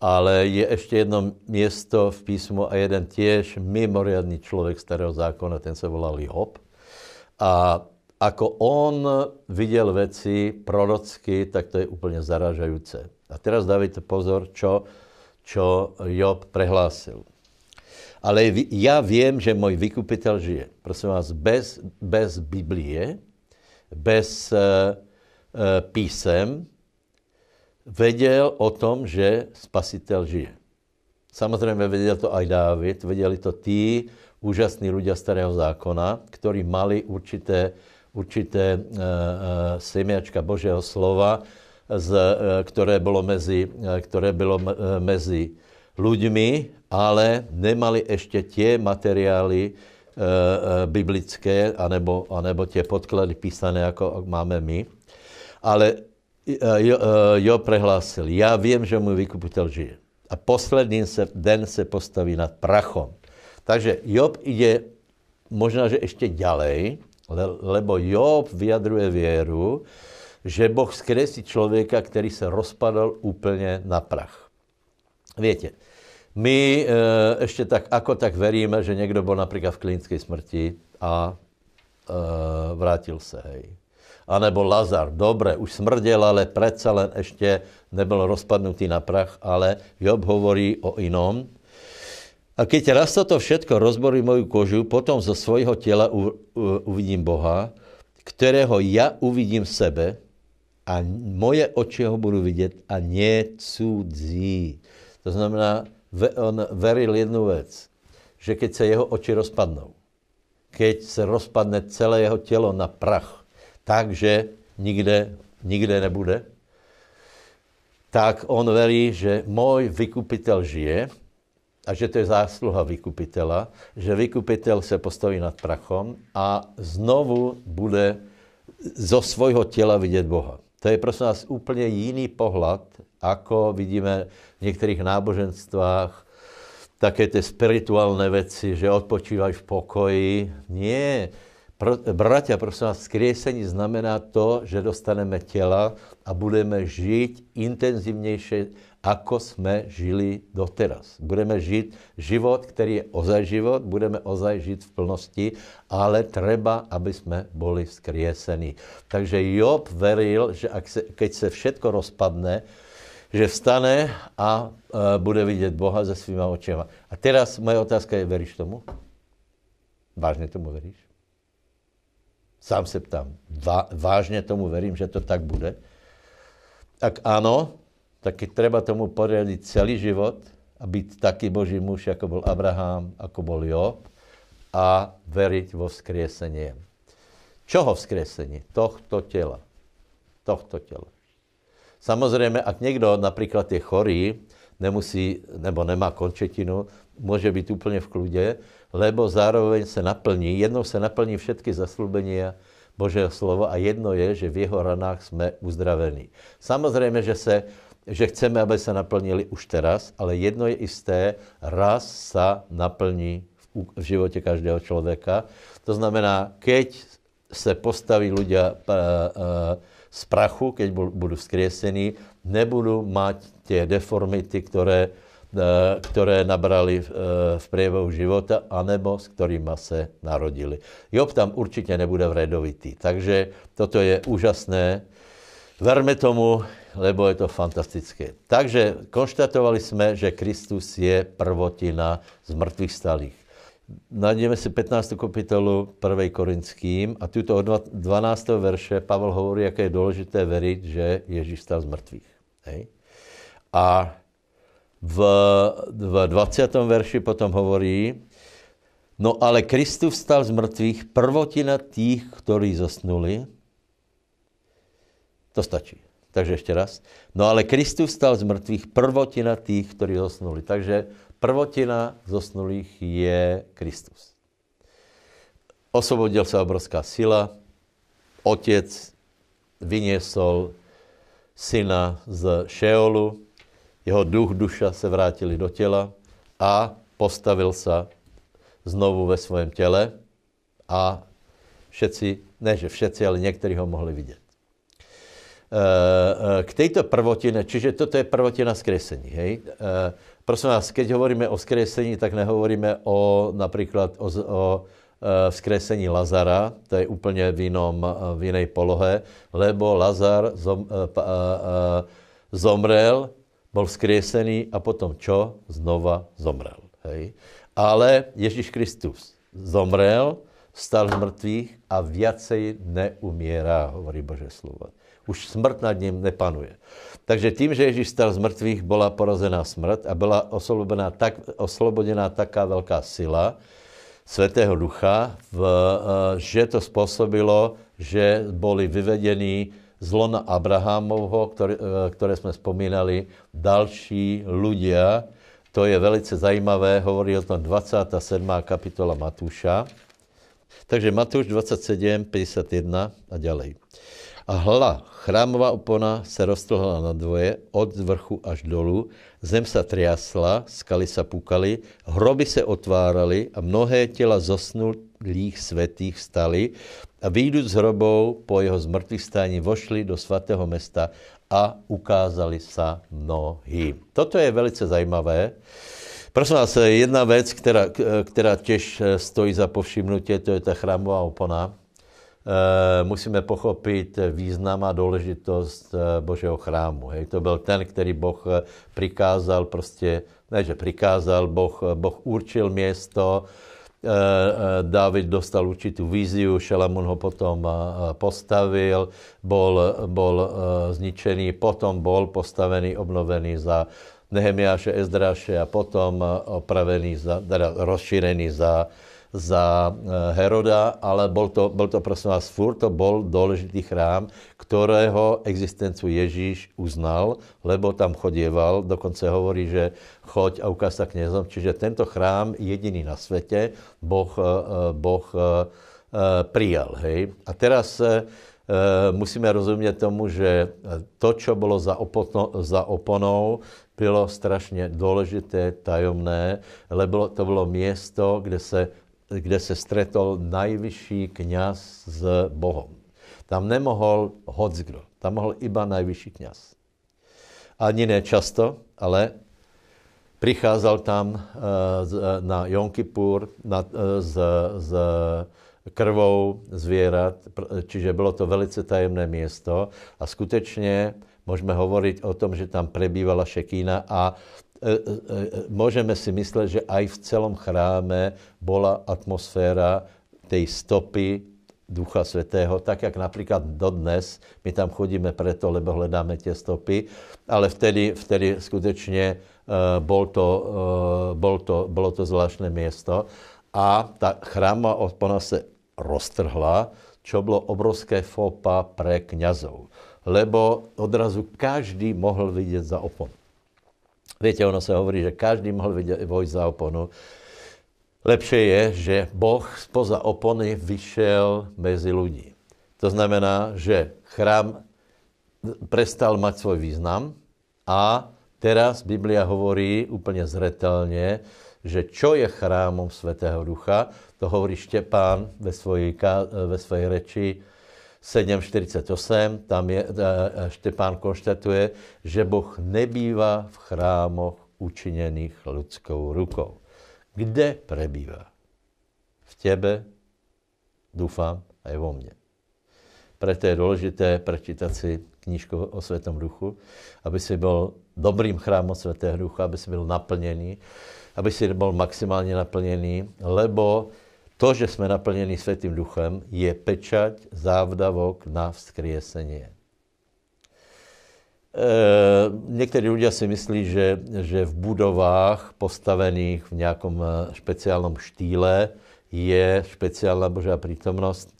S1: ale je ešte jedno miesto v písmu a jeden tiež mimoriadný človek starého zákona, ten sa volal Job. A ako on videl veci prorocky, tak to je úplne zaražajúce. A teraz dávajte pozor, čo, čo Job prehlásil. Ale ja viem, že môj vykupiteľ žije. Prosím vás, bez, bez Biblie, bez uh, uh, písem, vedel o tom, že spasitel žije. Samozrejme, vedel to aj Dávid, vedeli to tí úžasní ľudia starého zákona, ktorí mali určité, určité uh, uh, semiačka Božieho slova, z, uh, ktoré bolo, medzi, uh, ktoré bylo uh, medzi ľuďmi, ale nemali ešte tie materiály uh, biblické, anebo, anebo tie podklady písané, ako máme my. Ale jo, jo prehlásil, já vím, že můj vykupitel žije. A posledný se, den se postaví nad prachom. Takže Job ide možná, že ešte ďalej, lebo Job vyjadruje věru, že Boh skresí člověka, který se rozpadal úplně na prach. Viete, my e, ešte tak, ako tak veríme, že niekto bol napríklad v klinickej smrti a e, vrátil sa, hej anebo Lazar. Dobre, už smrdel, ale predsa len ešte nebyl rozpadnutý na prach, ale Job hovorí o inom. A keď raz toto všetko rozborí moju kožu, potom zo svojho tela uvidím Boha, ktorého ja uvidím v sebe a moje oči ho budú vidieť a nie cudzí. To znamená, on veril jednu vec, že keď sa jeho oči rozpadnou, keď sa rozpadne celé jeho telo na prach, takže nikde, nikde nebude, tak on verí, že môj vykupitel žije a že to je zásluha vykupitela, že vykupitel se postaví nad prachom a znovu bude zo svojho těla vidět Boha. To je prosím nás úplně jiný pohled, ako vidíme v některých náboženstvách, také ty spirituálne veci, že odpočívají v pokoji. Nie, pro, bratia, prosím vás, skriesení znamená to, že dostaneme těla a budeme žít intenzivnějšie, ako jsme žili doteraz. Budeme žít život, který je ozaj život, budeme ozaj žít v plnosti, ale treba, aby jsme boli skriesení. Takže Job veril, že ak se, keď se všetko rozpadne, že vstane a e, bude vidět Boha se svýma očima. A teraz moje otázka je, veríš tomu? Vážně tomu veríš? Sám se ptám, vážně tomu verím, že to tak bude? Ak áno, tak treba tomu poriadiť celý život a byť taký Boží muž, ako bol Abraham, ako bol Job a veriť vo vzkriesenie. Čoho vzkriesenie? Tohto tela. Tohto tela. Samozrejme, ak niekto napríklad je chorý, nemusí, nebo nemá končetinu, môže byť úplne v kľude, lebo zároveň se naplní, jednou se naplní všetky zaslúbenia Božieho slova a jedno je, že v jeho ranách jsme uzdravení. Samozřejmě, že, se, že chceme, aby se naplnili už teraz, ale jedno je isté, raz sa naplní v, v životě každého člověka. To znamená, keď se postaví ľudia uh, uh, z prachu, keď budú vzkriesení, nebudú mať tie deformity, ktoré ktoré nabrali v priebehu života, anebo s ktorými sa narodili. Job tam určite nebude vredovitý. Takže toto je úžasné. Verme tomu, lebo je to fantastické. Takže konštatovali sme, že Kristus je prvotina z mŕtvych stalých. Nájdeme si 15. kapitolu 1. Korinským a tuto od 12. verše Pavel hovorí, aké je dôležité veriť, že Ježíš stal z mŕtvych. Hej? A v, v 20. verši potom hovorí, no ale Kristus stal z mŕtvych, prvotina tých, ktorí zosnuli. To stačí. Takže ešte raz. No ale Kristus stal z mŕtvych, prvotina tých, ktorí zosnuli. Takže prvotina zosnulých je Kristus. Oslobodil sa obrovská sila, otec vyniesol syna z Šeolu, jeho duch, duša se vrátili do těla a postavil sa znovu ve svém těle a všetci, ne že všetci, ale někteří ho mohli vidět. Eh, eh, k tejto prvotine, čiže toto je prvotina skresení, hej? Eh, prosím vás, keď hovoríme o skresení, tak nehovoríme o napríklad o, o vzkresení Lazara, to je úplně v, inom, v inej polohe, lebo Lazar zom, zomrel, bol vzkriesený a potom čo? Znova zomrel. Hej? Ale Ježíš Kristus zomrel, stal z mŕtvych a viacej neumierá, hovorí Bože slovo. Už smrt nad ním nepanuje. Takže tým, že Ježíš stal z mŕtvych, bola porozená smrt a byla oslobodená, tak, oslobodená taká veľká sila Svetého Ducha, v, eh, že to spôsobilo, že boli vyvedení z lona Abrahámovho, ktoré, eh, ktoré sme spomínali, další ľudia. To je velice zajímavé, hovorí o tom 27. kapitola Matúša. Takže Matúš 27, 51 a ďalej. A hla, chrámová opona se roztrhla na dvoje, od vrchu až dolu, zem sa triasla, skaly sa púkali, hroby se otvárali a mnohé těla zosnulých svetých stali a výjdu z hrobou po jeho zmrtvých stání vošli do svatého mesta a ukázali sa mnohým. Toto je velice zajímavé. Prosím vás, jedna vec, která, která těž stojí za povšimnutie, to je ta chrámová opona. Eh, musíme pochopit význam a důležitost eh, Božího chrámu. Hej. To byl ten, který Boh eh, prikázal, prostě, ne, že prikázal, Boh, boh určil město, David dostal určitou víziu, Šalamun ho potom postavil, bol, bol zničený, potom bol postavený, obnovený za Nehemiáše, Ezdráše a potom opravený, za, teda rozšírený za, za eh, Heroda, ale bol to, bol to prosím vás, furt to bol dôležitý chrám, ktorého existenciu Ježíš uznal, lebo tam chodieval, dokonce hovorí, že choď a ukáž sa kniezom. Čiže tento chrám jediný na svete Boh, eh, boh eh, prijal. Hej? A teraz musíme rozumět tomu, že to, čo bylo za, opono, za oponou, bylo strašně důležité, tajomné, lebo to bylo město, kde se kde se stretol najvyšší kňaz s Bohom. Tam nemohol hockdo, tam mohl iba najvyšší kňaz. Ani ne často, ale pricházel tam uh, na Jom Kippur s, s krvou zvěrat, čiže bylo to velice tajemné město a skutečně můžeme hovoriť o tom, že tam prebývala Šekína a môžeme si myslet, že aj v celom chráme bola atmosféra tej stopy Ducha Svetého, tak jak napríklad dodnes, my tam chodíme preto, lebo hledáme tie stopy, ale vtedy, vtedy skutečne uh, bol to, uh, bol to, bolo to zvláštne miesto a tá chráma opona se roztrhla, čo bylo obrovské fopa pre kňazov, lebo odrazu každý mohl vidět za oponu. Viete, ono sa hovorí, že každý mohol vojsť za oponu. Lepšie je, že Boh spoza opony vyšel mezi ľudí. To znamená, že chrám prestal mať svoj význam a teraz Biblia hovorí úplne zretelne, že čo je chrámom Svetého Ducha, to hovorí Štepán ve svojej, ve svojej reči, 7.48, tam je, Štepán konštatuje, že Boh nebýva v chrámoch učinených ľudskou rukou. Kde prebýva? V tebe, dúfam, aj vo mne. Preto je dôležité prečítať si knižku o Svetom duchu, aby si bol dobrým chrámom Svetého ducha, aby si byl naplnený, aby si bol maximálne naplnený, lebo to, že sme naplnení Svetým duchem, je pečať závdavok na vzkriesenie. E, niektorí ľudia si myslí, že, že v budovách postavených v nejakom e, špeciálnom štýle je špeciálna Božá prítomnosť. E,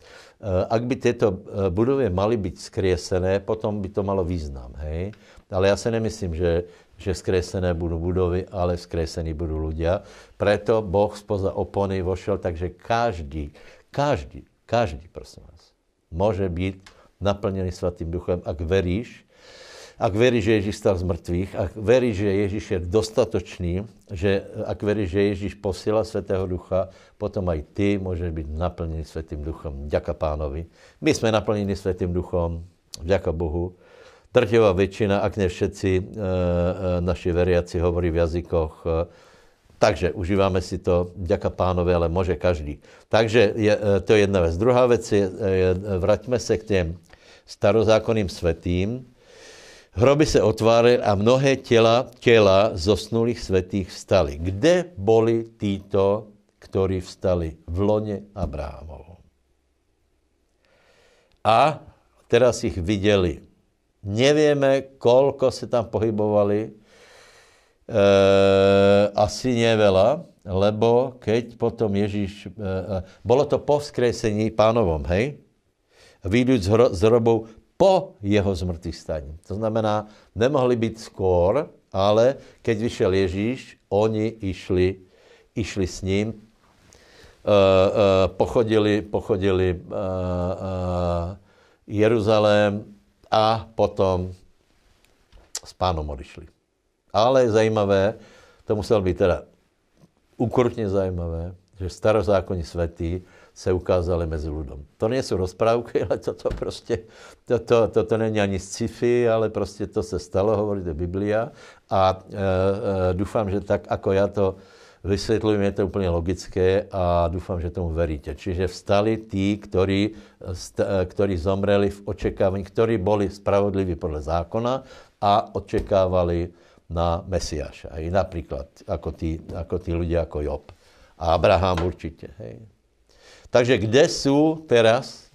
S1: ak by tieto e, budovy mali byť skriesené, potom by to malo význam. Hej? Ale ja si nemyslím, že, že skresené budú budovy, ale skresení budú ľudia. Preto Boh spoza opony vošel, takže každý, každý, každý, prosím vás, môže byť naplnený Svatým duchem, ak veríš, ak veríš, že Ježíš stal z mŕtvych, ak veríš, že Ježíš je dostatočný, že ak veríš, že Ježíš posiela Svetého Ducha, potom aj ty môžeš byť naplnený Svetým Duchom. Ďaká pánovi. My sme naplnení Svetým Duchom, vďaka Bohu. Drtivá väčšina, ak ne všetci e, e, naši veriaci hovorí v jazykoch, e, takže užívame si to, ďaká pánovi, ale môže každý. Takže je, to je jedna vec. Druhá vec je, e, vraťme sa k tým starozákonným svetým, Hroby se otvárali a mnohé těla, těla zosnulých svetých vstali. Kde boli títo, ktorí vstali? V lone Abrámov. A teraz ich videli. Nevieme, koľko sa tam pohybovali. E, asi neveľa, lebo keď potom Ježíš... E, bolo to po vzkresení pánovom, hej? Výjduť z, hro, z hrobov po jeho zmrtvých staní. To znamená, nemohli byť skôr, ale keď vyšiel Ježíš, oni išli, išli s ním, uh, uh, pochodili, pochodili uh, uh, Jeruzalém a potom s pánom odišli. Ale zajímavé, to muselo byť teda ukrutne zajímavé, že starozákonní svetí se ukázali mezi ľudom. To nie sú rozprávky, ale toto proste, toto, toto není ani sci-fi, ale proste to se stalo, hovorí to Biblia. A e, e, dúfam, že tak, ako ja to vysvetľujem, je to úplne logické a dúfam, že tomu veríte. Čiže vstali tí, ktorí, ktorí zomreli v očekávaní, ktorí boli spravodliví podľa zákona a očekávali na Mesiáša. Aj napríklad ako tí, ako tí ľudia ako Job. A Abraham určite. Hej. Takže kde sú teraz?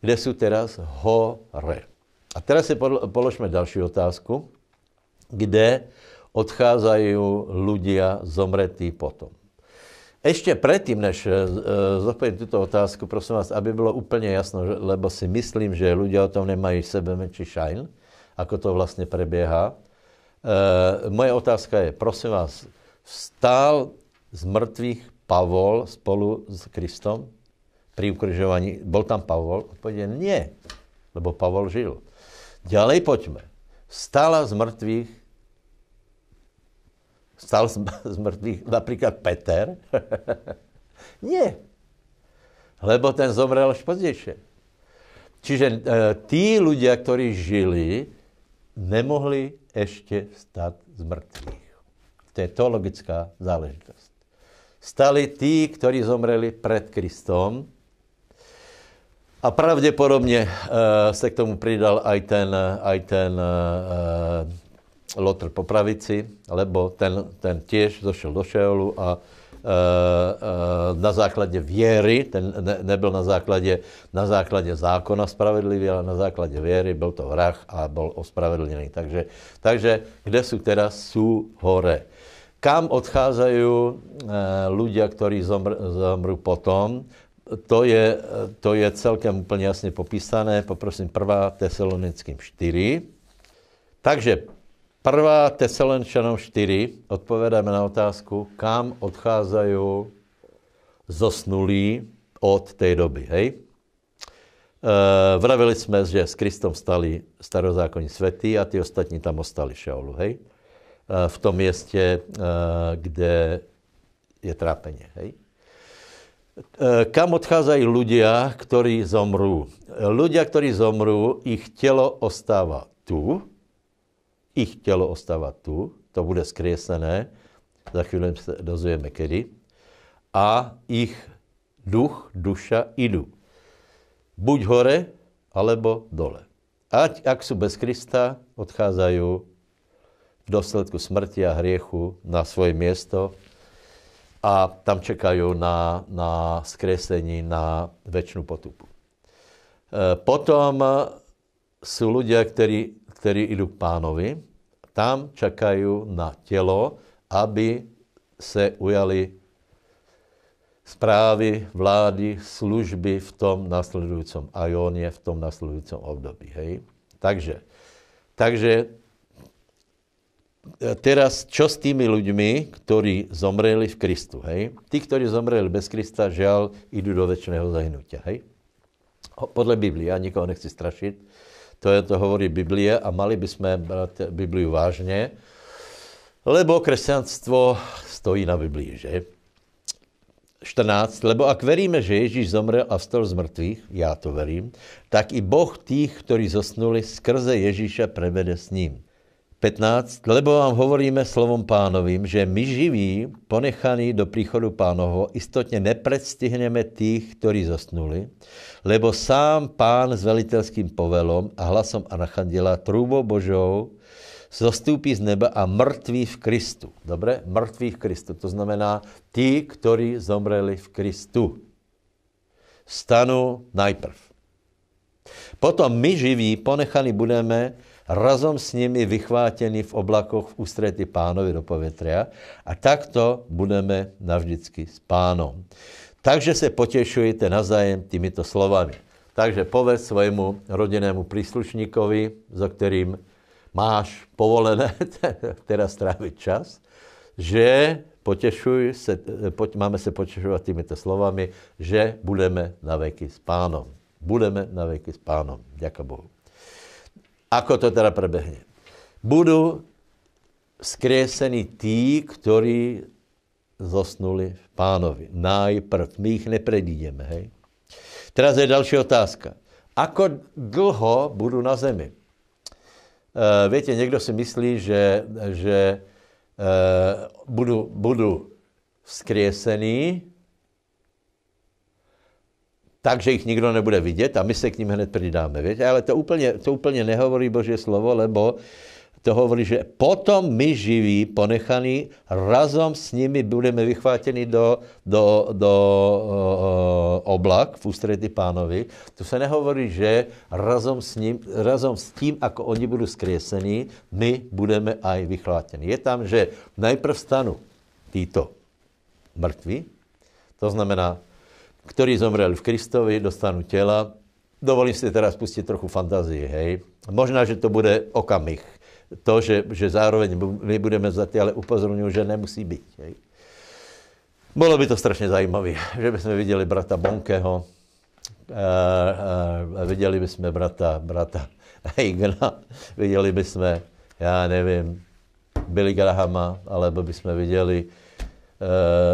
S1: Kde sú teraz? Hore. A teraz si položme ďalšiu otázku. Kde odchádzajú ľudia zomretí potom? Ešte predtým, než e, zodpoviem túto otázku, prosím vás, aby bolo úplne jasno, lebo si myslím, že ľudia o tom nemajú sebe menší šajn, ako to vlastne prebieha. E, moja otázka je, prosím vás, vstal z mŕtvych Pavol spolu s Kristom? pri ukrižovaní. Bol tam Pavol? Odpovedie nie, lebo Pavol žil. Ďalej poďme. Stala z mŕtvych stal z mŕtvych napríklad Peter? nie. Lebo ten zomrel až pozdejšie. Čiže e, tí ľudia, ktorí žili, nemohli ešte stať z mŕtvych. To je teologická záležitosť. Stali tí, ktorí zomreli pred Kristom, a pravdepodobne uh, sa k tomu pridal aj ten, aj ten uh, Lotr po pravici, lebo ten, ten tiež zošiel do Šeolu a uh, uh, na základe viery, ten ne, nebyl na základe, na základe zákona spravedlivý, ale na základe viery byl to vrah a bol ospravedlnený. Takže, takže kde sú teraz? Sú hore. Kam odchádzajú uh, ľudia, ktorí zomr, zomrú potom? to je, to je celkem úplne jasne popísané. Poprosím 1. Tesalonickým 4. Takže 1. Tesaloničanom 4 odpovedáme na otázku, kam odchádzajú zosnulí od tej doby. Hej? E, vravili sme, že s Kristom stali starozákonní svetí a tí ostatní tam ostali šeolu. Hej? E, v tom mieste, e, kde je trápenie. Hej? E, kam odchádzajú ľudia, ktorí zomrú? Ľudia, ktorí zomrú, ich telo ostáva tu, ich telo ostáva tu to bude skriesené, za chvíli se dozvieme kedy, a ich duch, duša idú. Buď hore, alebo dole. Ať, ak sú bez Krista, odchádzajú v dôsledku smrti a hriechu na svoje miesto a tam čekajú na, na skresení, na väčšinu potupu. E, potom sú ľudia, ktorí, ktorí idú k pánovi, tam čakajú na telo, aby se ujali správy, vlády, služby v tom nasledujúcom ajóne, v tom nasledujúcom období. Hej? Takže, takže e, teraz čo s tými ľuďmi, ktorí zomreli v Kristu? Hej? Tí, ktorí zomreli bez Krista, žiaľ, idú do väčšného zahynutia. Hej? Podľa Biblie, ja nikoho nechci strašiť, to, je, to hovorí Biblie a mali by sme brať Bibliu vážne, lebo kresťanstvo stojí na Biblii, že? 14, lebo ak veríme, že Ježíš zomrel a vstal z mŕtvych, ja to verím, tak i Boh tých, ktorí zosnuli, skrze Ježíša prevede s ním. 15. Lebo vám hovoríme slovom pánovým, že my živí, ponechaní do príchodu pánovo, istotne nepredstihneme tých, ktorí zosnuli, lebo sám pán s veliteľským povelom a hlasom Anachandela, trúbou Božou, zostúpi z neba a mŕtví v Kristu. Dobre? Mŕtví v Kristu. To znamená tí, ktorí zomreli v Kristu. Stanú najprv. Potom my živí, ponechaní budeme razom s nimi vychvátení v oblakoch v ústretí pánovi do povětria a takto budeme navždycky s pánom. Takže se potešujete nazájem týmito slovami. Takže povedz svojmu rodinnému príslušníkovi, za ktorým máš povolené teraz stráviť čas, že potešuj se, poď, máme se potešovať týmito slovami, že budeme na veky s pánom. Budeme na veky s pánom. Ďakujem Bohu. Ako to teda prebehne? Budú skriesení tí, ktorí zosnuli v pánovi. Najprv. My ich nepredídeme, hej? Teraz je další otázka. Ako dlho budú na zemi? Uh, viete, niekto si myslí, že, že uh, budú, budú takže ich nikto nebude vidět a my se k ním hned přidáme. Viete? Ale to úplně, to úplně nehovorí Božie slovo, lebo to hovorí, že potom my živí, ponechaní, razom s nimi budeme vychvátení do, do, do uh, oblak v ústretí pánovi. To se nehovorí, že razom s, ním, razom s tím, ako oni budou skriesení, my budeme aj vychvátení. Je tam, že najprv stanu títo mŕtvi, to znamená, ktorí zomreli v Kristovi, dostanú tela. Dovolím si teraz pustiť trochu fantázie, hej. Možná, že to bude okamih to, že, že zároveň my budeme za ale upozorňujú, že nemusí byť. Hej. Bolo by to strašne zajímavé, že by sme videli brata Bonkeho, a, videli by sme brata, brata Eigna, videli by sme, ja neviem, Billy Grahama, alebo by sme videli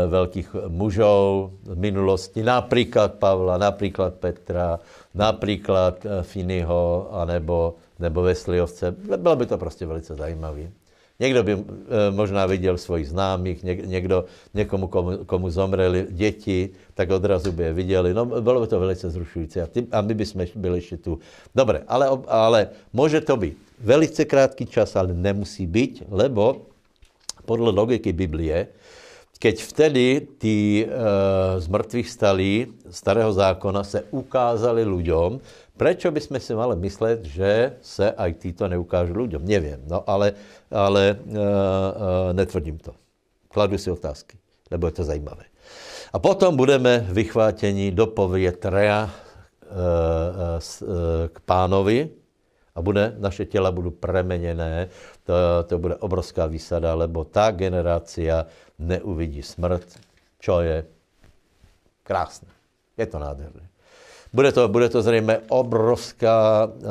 S1: veľkých mužov z minulosti, napríklad Pavla, napríklad Petra, napríklad e, Finneyho, anebo nebo Vesliovce. Bylo by to prostě velice zajímavé. Někdo by e, možná viděl svojich známých, něk, někdo, někomu, komu, komu zomreli děti, tak odrazu by je viděli. No, bylo by to velice zrušující. A, ty, a my bychom byli ještě tu. Dobre, ale, ale může to být velice krátký čas, ale nemusí být, lebo podle logiky Biblie, keď vtedy tí e, z mŕtvych stali starého zákona se ukázali ľuďom, Prečo by sme si mali myslet, že se aj títo neukážu ľuďom? Neviem, no ale, ale e, e, netvrdím to. Kladu si otázky, lebo je to zajímavé. A potom budeme vychvátení do povětrea e, e, k pánovi a bude, naše těla budou premenené. To, to bude obrovská výsada, lebo ta generácia neuvidí smrt, čo je krásne. Je to nádherné. Bude to, bude to zřejmě obrovská uh,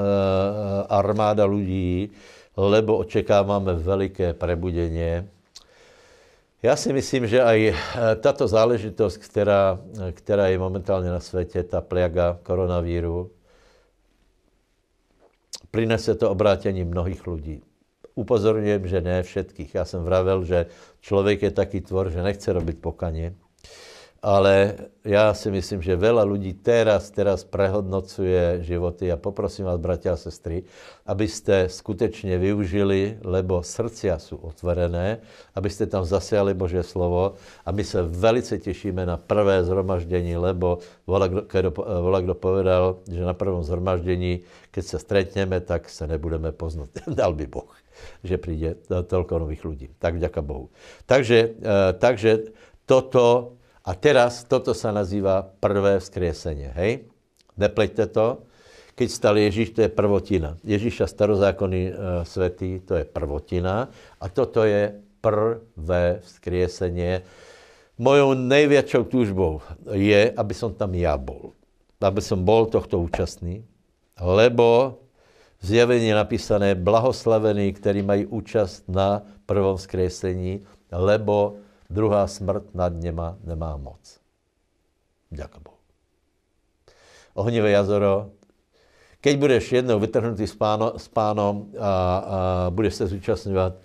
S1: armáda lidí, lebo očekáváme veliké prebudenie. Já si myslím, že aj eh, tato záležitost, která, která je momentálně na světě, ta pliaga koronavíru, prinese to obrátění mnohých lidí. upozorňujem, že ne všetkých. Ja som vravel, že človek je taký tvor, že nechce robiť pokanie. Ale ja si myslím, že veľa ľudí teraz, teraz prehodnocuje životy a poprosím vás, bratia a sestry, aby ste skutečne využili, lebo srdcia sú otvorené, aby ste tam zasiali Božie slovo a my sa velice tešíme na prvé zhromaždení, lebo volá kto povedal, že na prvom zhromaždení, keď sa stretneme, tak sa nebudeme poznať. Dal by Boh, že príde toľko nových ľudí. Tak vďaka Bohu. Takže, eh, takže toto a teraz toto sa nazýva prvé vzkriesenie, hej? Nepleťte to. Keď stal Ježíš, to je prvotina. Ježíša starozákonný e, svetý, to je prvotina. A toto je prvé vzkriesenie. Mojou nejväčšou túžbou je, aby som tam ja bol. Aby som bol tohto účastný. Lebo v napísané blahoslavení, ktorí majú účast na prvom vzkriesení, lebo druhá smrt nad nima nemá moc. Ďakujem Bohu. Ohnivé jazero, keď budeš jednou vytrhnutý s, páno, s pánom a, a budeš se zúčastňovat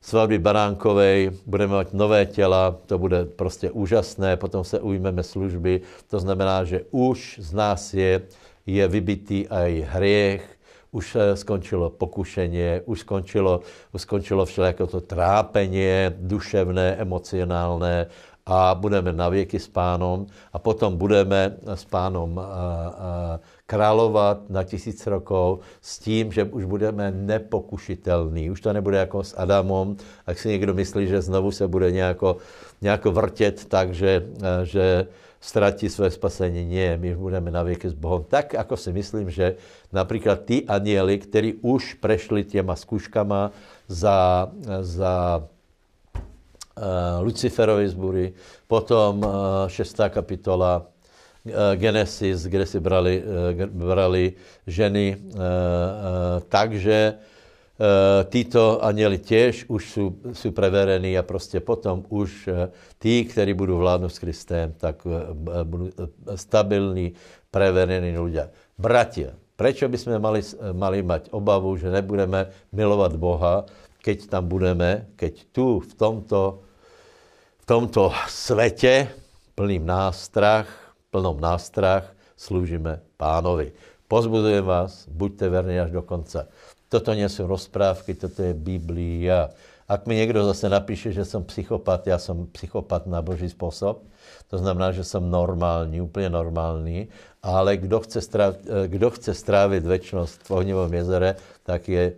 S1: svatby Baránkovej, budeme mať nové těla, to bude prostě úžasné, potom se ujmeme služby, to znamená, že už z nás je, je vybitý aj hriech, už skončilo pokušenie, už skončilo, už skončilo všelijaké to trápenie duševné, emocionálné a budeme na věky s pánom a potom budeme s pánom a, královat na tisíc rokov s tím, že už budeme nepokušitelní. Už to nebude jako s Adamom, ak si někdo myslí, že znovu se bude nějako, nějako vrtět, takže že ztratí své spasení. Nie, my budeme na věky s Bohem. Tak, ako si myslím, že například ty anieli, kteří už prešli těma skúškama za, za uh, Luciferovy zbury, potom uh, šestá kapitola uh, Genesis, kde si brali, uh, brali ženy, uh, uh, takže Eh, títo anieli tiež už sú, sú preverení a prostě potom už eh, tí, ktorí budú vládnout s Kristem, tak eh, budú stabilní, preverení ľudia. Bratia, prečo by sme mali, mali mať obavu, že nebudeme milovať Boha, keď tam budeme, keď tu v tomto, v tomto svete plným nástrach, plnom nástrach slúžime pánovi. Pozbudujem vás, buďte verní až do konca. Toto nie sú rozprávky, toto je Biblia. Ak mi niekto zase napíše, že som psychopat, ja som psychopat na Boží spôsob, to znamená, že som normálny, úplne normálny, ale kdo chce, stráviť, eh, kdo chce stráviť väčšnosť v ohnivom jezere, tak je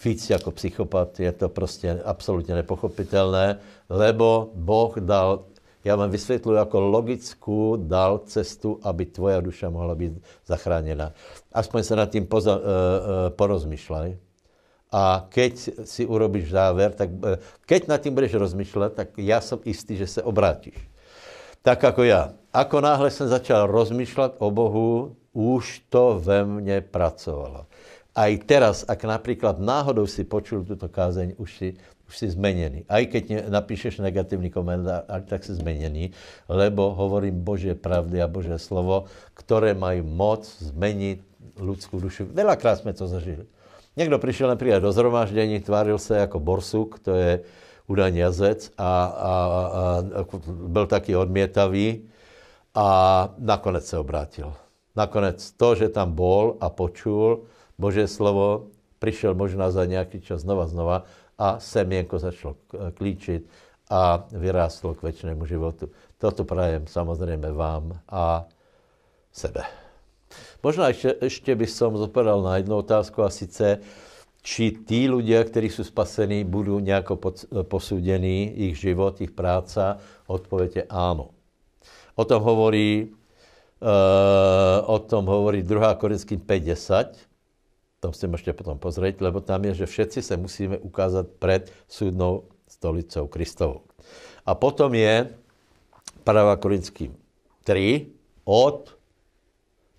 S1: víc ako psychopat, je to prostě absolútne nepochopitelné, lebo Boh dal ja vám vysvetľujem, ako logickú dal cestu, aby tvoja duša mohla byť zachránená. Aspoň sa nad tým poza, uh, uh, porozmýšľaj. A keď si urobíš záver, tak uh, keď nad tým budeš rozmýšľať, tak ja som istý, že sa obrátiš. Tak ako ja. Ako náhle som začal rozmýšľať o Bohu, už to ve mne pracovalo. Aj teraz, ak napríklad náhodou si počul túto kázeň, už si už si zmenený. Aj keď napíšeš negatívny komentár, tak si zmenený, lebo hovorím Božie pravdy a Božie slovo, ktoré majú moc zmeniť ľudskú dušu. Veľakrát sme to zažili. Niekto prišiel napríklad do zhromaždení, tváril sa ako borsuk, to je údajne jazec a, a, a, a byl taký odmietavý a nakonec sa obrátil. Nakonec to, že tam bol a počul Božie slovo, prišiel možná za nejaký čas znova, znova a semienko začalo klíčiť a vyrástlo k väčšinému životu. Toto prajem samozrejme vám a sebe. Možno ešte, ešte by som zopadal na jednu otázku a sice, či tí ľudia, ktorí sú spasení, budú nejako posúdení, ich život, ich práca? Odpovede áno. O tom hovorí, uh, o tom hovorí 2. Korinským 5.10 tam si môžete potom pozrieť, lebo tam je, že všetci sa musíme ukázať pred súdnou stolicou Kristovou. A potom je 1. Korinským 3 od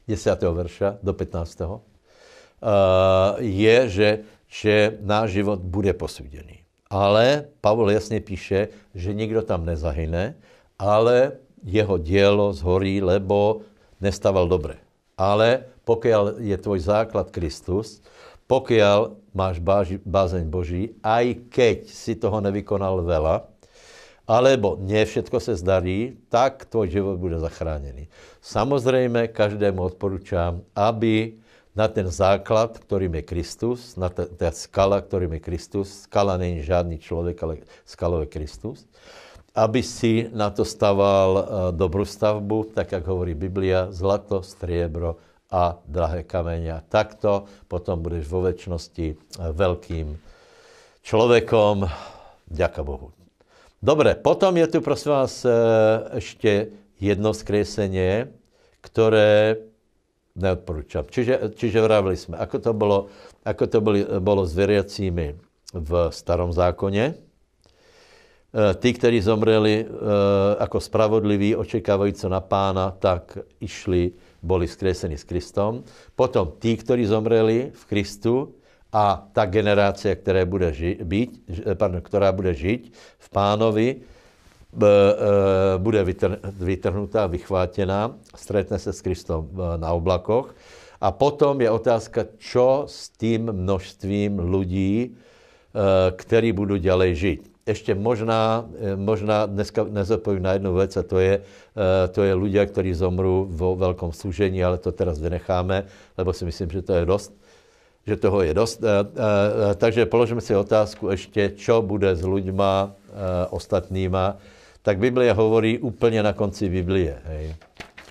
S1: 10. verša do 15. Uh, je, že, že náš život bude posúdený. Ale Pavol jasne píše, že nikto tam nezahyne, ale jeho dielo zhorí, lebo nestával dobre. Ale pokiaľ je tvoj základ Kristus, pokiaľ máš bázeň Boží, aj keď si toho nevykonal veľa, alebo nie všetko se zdarí, tak tvoj život bude zachránený. Samozrejme, každému odporúčam, aby na ten základ, ktorým je Kristus, na tá, skala, ktorým je Kristus, skala není žádný človek, ale skalou je Kristus, aby si na to staval e, dobrú stavbu, tak jak hovorí Biblia, zlato, striebro a drahé kamenia. Takto potom budeš vo väčšnosti e, veľkým človekom. Ďaká Bohu. Dobre, potom je tu, prosím vás, e, ešte jedno skresenie, ktoré neodporúčam. Čiže, čiže vravili sme, ako to bolo, ako to boli, bolo s veriacími v starom zákone. E, tí, ktorí zomreli e, ako spravodliví, očekávajúco na pána, tak išli, boli skresení s Kristom. Potom tí, ktorí zomreli v Kristu, a ta generácia, která bude, ži- byť, pardon, ktorá bude žiť v pánovi, bude vytr- vytrhnutá, vychvátená, stretne se s Kristom na oblakoch. A potom je otázka, čo s tým množstvím ľudí, ktorí budú ďalej žiť. Ešte možná, e, možná dneska nezodpovím na jednu vec, a to je, e, to je ľudia, ktorí zomrú vo veľkom súžení, ale to teraz vynecháme, lebo si myslím, že to je dosť že toho je dost. E, takže položíme si otázku ešte, čo bude s ľuďma ostatnýma. Tak Biblia hovorí úplně na konci Biblie. Hej.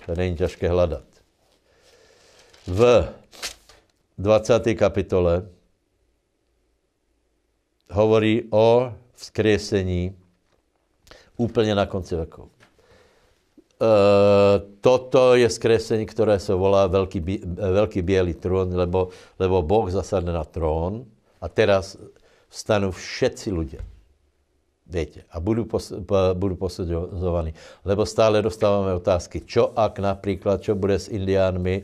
S1: To není ťažké hľadať. V 20. kapitole hovorí o vzkriesení úplně na konci vekov. Eh, toto je skresení, ktoré sa volá veľký, veľký biely trón, lebo, lebo Boh zasadne na trón a teraz vstanú všetci ľudia. Viete, a budú, pos, budú posudzovaní. Lebo stále dostávame otázky, čo ak napríklad, čo bude s indiánmi. E,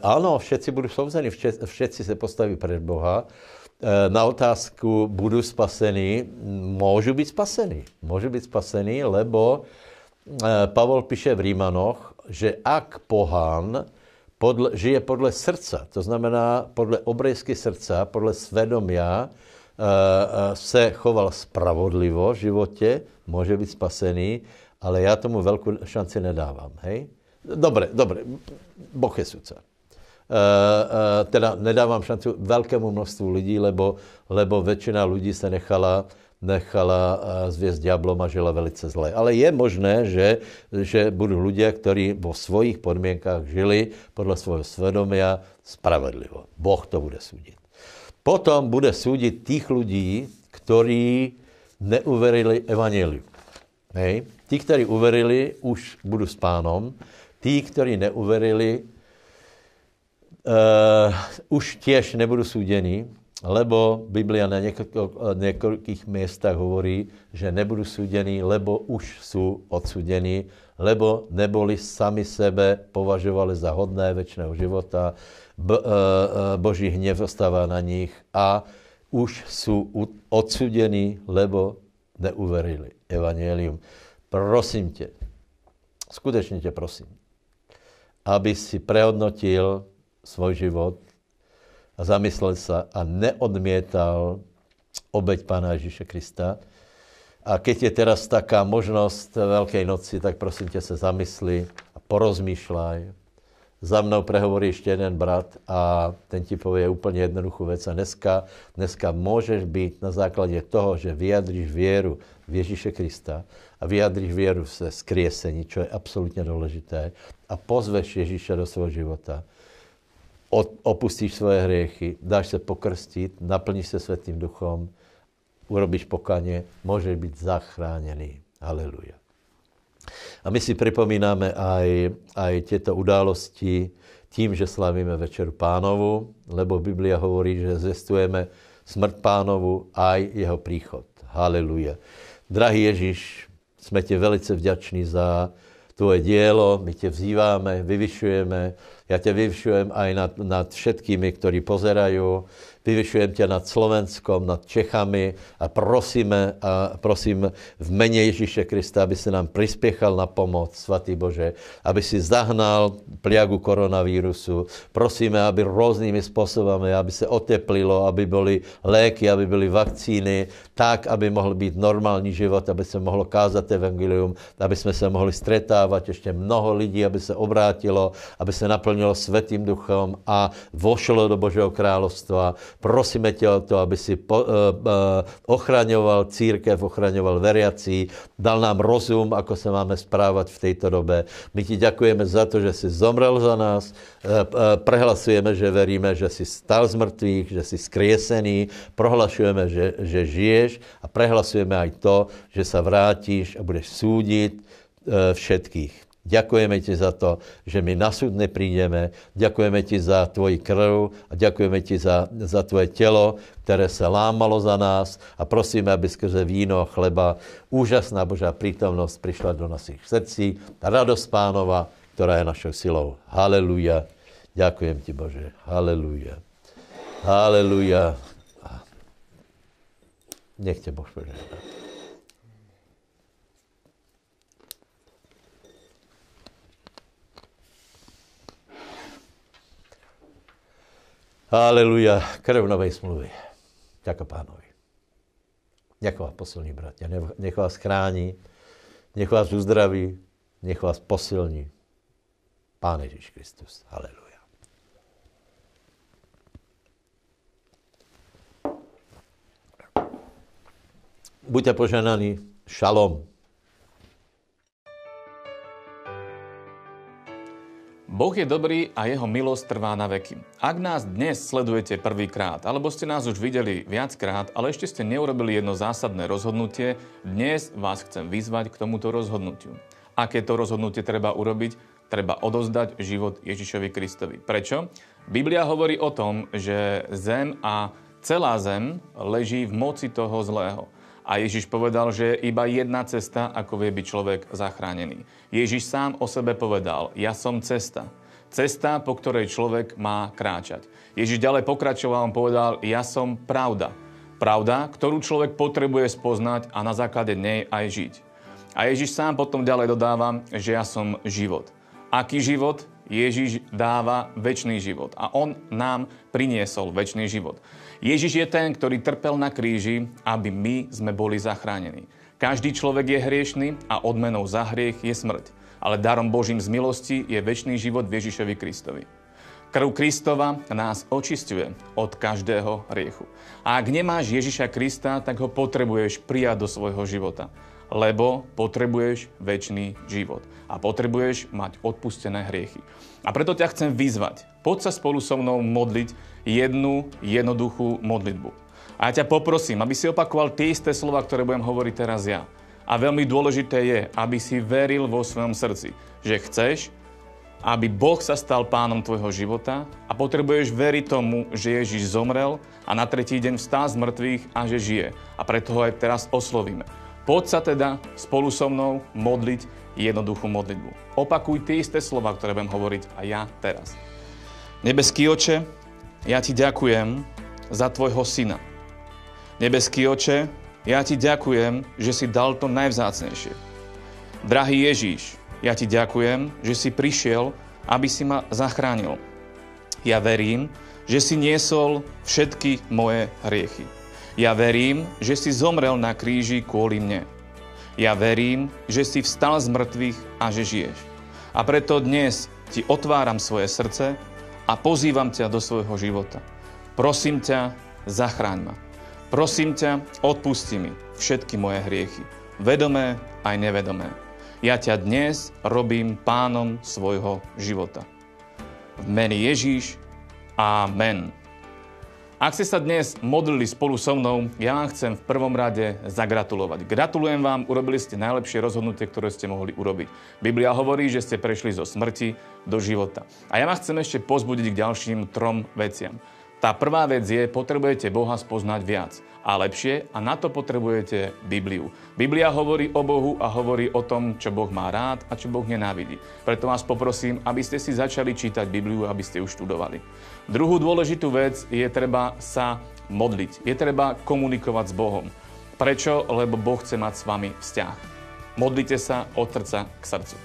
S1: áno, všetci budú souzení, všetci, všetci sa postaví pred Boha. E, na otázku, budú spasení, môžu byť spasení. Môžu byť spasení, lebo Eh, Pavol píše v Rímanoch, že ak pohán podle, žije podle srdca, to znamená podle obrejsky srdca, podle svedomia, eh, se choval spravodlivo v životě, může být spasený, ale já tomu velkou šanci nedávám. Hej? Dobre, dobre, Boh je sudca. Uh, uh, teda nedávám šanci veľkému množstvu lidí, lebo, lebo väčšina ľudí sa nechala nechala eh, zviesť diablom a žila velice zle. Ale je možné, že, že budú ľudia, ktorí vo svojich podmienkách žili podľa svojho svedomia spravedlivo. Boh to bude súdiť. Potom bude súdiť tých ľudí, ktorí neuverili evaneliu. Hej. Tí, ktorí uverili, už budú s pánom. Tí, ktorí neuverili, uh, už tiež nebudú súdení, lebo Biblia na niekoľkých miestach hovorí, že nebudú súdení, lebo už sú odsúdení, lebo neboli sami sebe považovali za hodné väčšného života, B, e, e, Boží hnev ostáva na nich a už sú odsúdení, lebo neuverili evangelium. Prosím tě, skutečně tě prosím, aby si prehodnotil svoj život, a zamyslel sa a neodmietal obeď Pána Ježíše Krista. A keď je teraz taká možnosť Veľkej noci, tak prosím ťa sa zamysli a porozmýšľaj. Za mnou prehovorí ešte jeden brat a ten ti povie úplne jednoduchú vec. A dneska, dneska môžeš byť na základe toho, že vyjadríš vieru v Ježíše Krista a vyjadríš vieru v skriesení, čo je absolútne dôležité a pozveš Ježíša do svojho života opustíš svoje hriechy, dáš se pokrstit, naplníš se Svetým duchom, urobíš pokanie, môžeš byť zachránený. Haleluja. A my si pripomínáme aj, aj tieto události tím, že slavíme Večeru pánovu, lebo Biblia hovorí, že zestujeme smrt pánovu aj jeho príchod. Haleluja. Drahý Ježiš, sme ti velice vďační za tvoje dielo, my tě vzýváme, vyvyšujeme, ja ťa vyvyšujem aj nad, nad všetkými, ktorí pozerajú. Vyvyšujem ťa nad Slovenskom, nad Čechami a prosíme, a prosím v mene Ježíše Krista, aby si nám prispiechal na pomoc, Svatý Bože, aby si zahnal pliagu koronavírusu. Prosíme, aby rôznymi spôsobami, aby sa oteplilo, aby boli léky, aby byly vakcíny, tak, aby mohl být normální život, aby se mohlo kázat evangelium, aby jsme se mohli stretávat ještě mnoho lidí, aby se obrátilo, aby se naplnilo svetým duchom a vošlo do Božího královstva. Prosíme tě o to, aby si po, uh, uh, ochraňoval církev, ochraňoval veriací, dal nám rozum, ako se máme správat v této dobe. My ti děkujeme za to, že jsi zomrel za nás, uh, uh, prehlasujeme, že veríme, že jsi stal z mrtvých, že jsi skriesený, prohlašujeme, že, že žiješ a prehlasujeme aj to, že sa vrátíš a budeš súdiť uh, všetkých. Ďakujeme ti za to, že my na súd neprídeme. Ďakujeme ti za tvoj krv a ďakujeme ti za, za tvoje telo, ktoré sa lámalo za nás a prosíme, aby skrze víno chleba úžasná Božá prítomnosť prišla do našich srdcí. Radosť pánova, ktorá je našou silou. Haleluja. Ďakujem ti, Bože. Haleluja. Haleluja. Nech te Boh požehná. Aleluja, krv novej smluvy. Ďakujem pánovi. Nech vás posilní, bratia. Nech vás chrání, nech vás uzdraví, nech vás posilní. Pán Ježíš Kristus. Aleluja. Buďte poženaní. Šalom.
S3: Boh je dobrý a jeho milosť trvá na veky. Ak nás dnes sledujete prvýkrát, alebo ste nás už videli viackrát, ale ešte ste neurobili jedno zásadné rozhodnutie, dnes vás chcem vyzvať k tomuto rozhodnutiu. Aké to rozhodnutie treba urobiť? Treba odozdať život Ježišovi Kristovi. Prečo? Biblia hovorí o tom, že zem a celá zem leží v moci toho zlého. A Ježiš povedal, že iba jedna cesta, ako vie byť človek zachránený. Ježiš sám o sebe povedal, ja som cesta. Cesta, po ktorej človek má kráčať. Ježiš ďalej pokračoval, on povedal, ja som pravda. Pravda, ktorú človek potrebuje spoznať a na základe nej aj žiť. A Ježiš sám potom ďalej dodáva, že ja som život. Aký život? Ježiš dáva väčší život. A on nám priniesol väčší život. Ježiš je ten, ktorý trpel na kríži, aby my sme boli zachránení. Každý človek je hriešný a odmenou za hriech je smrť. Ale darom Božím z milosti je väčší život Ježišovi Kristovi. Krv Kristova nás očistuje od každého hriechu. A ak nemáš Ježiša Krista, tak ho potrebuješ prijať do svojho života lebo potrebuješ väčší život a potrebuješ mať odpustené hriechy. A preto ťa chcem vyzvať. Poď sa spolu so mnou modliť jednu jednoduchú modlitbu. A ja ťa poprosím, aby si opakoval tie isté slova, ktoré budem hovoriť teraz ja. A veľmi dôležité je, aby si veril vo svojom srdci, že chceš, aby Boh sa stal pánom tvojho života a potrebuješ veriť tomu, že Ježiš zomrel a na tretí deň vstá z mŕtvych a že žije. A preto ho aj teraz oslovíme. Poď sa teda spolu so mnou modliť jednoduchú modlitbu. Opakuj tie isté slova, ktoré budem hovoriť aj ja teraz. Nebeský oče, ja ti ďakujem za tvojho syna. Nebeský oče, ja ti ďakujem, že si dal to najvzácnejšie. Drahý Ježíš, ja ti ďakujem, že si prišiel, aby si ma zachránil. Ja verím, že si niesol všetky moje hriechy. Ja verím, že si zomrel na kríži kvôli mne. Ja verím, že si vstal z mŕtvych a že žiješ. A preto dnes ti otváram svoje srdce a pozývam ťa do svojho života. Prosím ťa, zachráň ma. Prosím ťa, odpusti mi všetky moje hriechy, vedomé aj nevedomé. Ja ťa dnes robím pánom svojho života. V mene Ježíš, Amen. Ak ste sa dnes modlili spolu so mnou, ja vám chcem v prvom rade zagratulovať. Gratulujem vám, urobili ste najlepšie rozhodnutie, ktoré ste mohli urobiť. Biblia hovorí, že ste prešli zo smrti do života. A ja vás chcem ešte pozbudiť k ďalším trom veciam. Tá prvá vec je, potrebujete Boha spoznať viac a lepšie a na to potrebujete Bibliu. Biblia hovorí o Bohu a hovorí o tom, čo Boh má rád a čo Boh nenávidí. Preto vás poprosím, aby ste si začali čítať Bibliu, aby ste ju študovali. Druhú dôležitú vec je treba sa modliť. Je treba komunikovať s Bohom. Prečo? Lebo Boh chce mať s vami vzťah. Modlite sa od srdca k srdcu.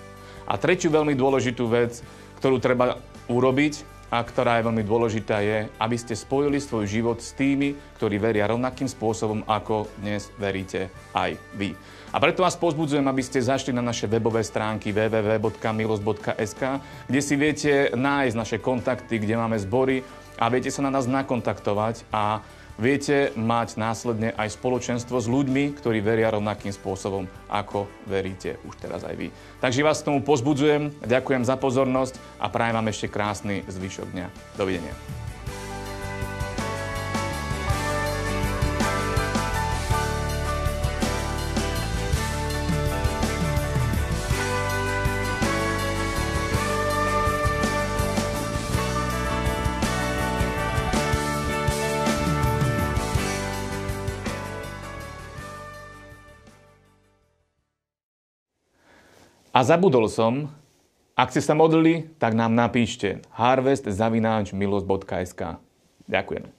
S3: A tretiu veľmi dôležitú vec, ktorú treba urobiť, a ktorá je veľmi dôležitá, je, aby ste spojili svoj život s tými, ktorí veria rovnakým spôsobom, ako dnes veríte aj vy. A preto vás pozbudzujem, aby ste zašli na naše webové stránky www.milos.sk, kde si viete nájsť naše kontakty, kde máme zbory a viete sa na nás nakontaktovať a viete mať následne aj spoločenstvo s ľuďmi, ktorí veria rovnakým spôsobom, ako veríte už teraz aj vy. Takže vás k tomu pozbudzujem, ďakujem za pozornosť a prajem vám ešte krásny zvyšok dňa. Dovidenia. A zabudol som, ak ste sa modlili, tak nám napíšte harvestzavináčmilosť.sk. Ďakujem.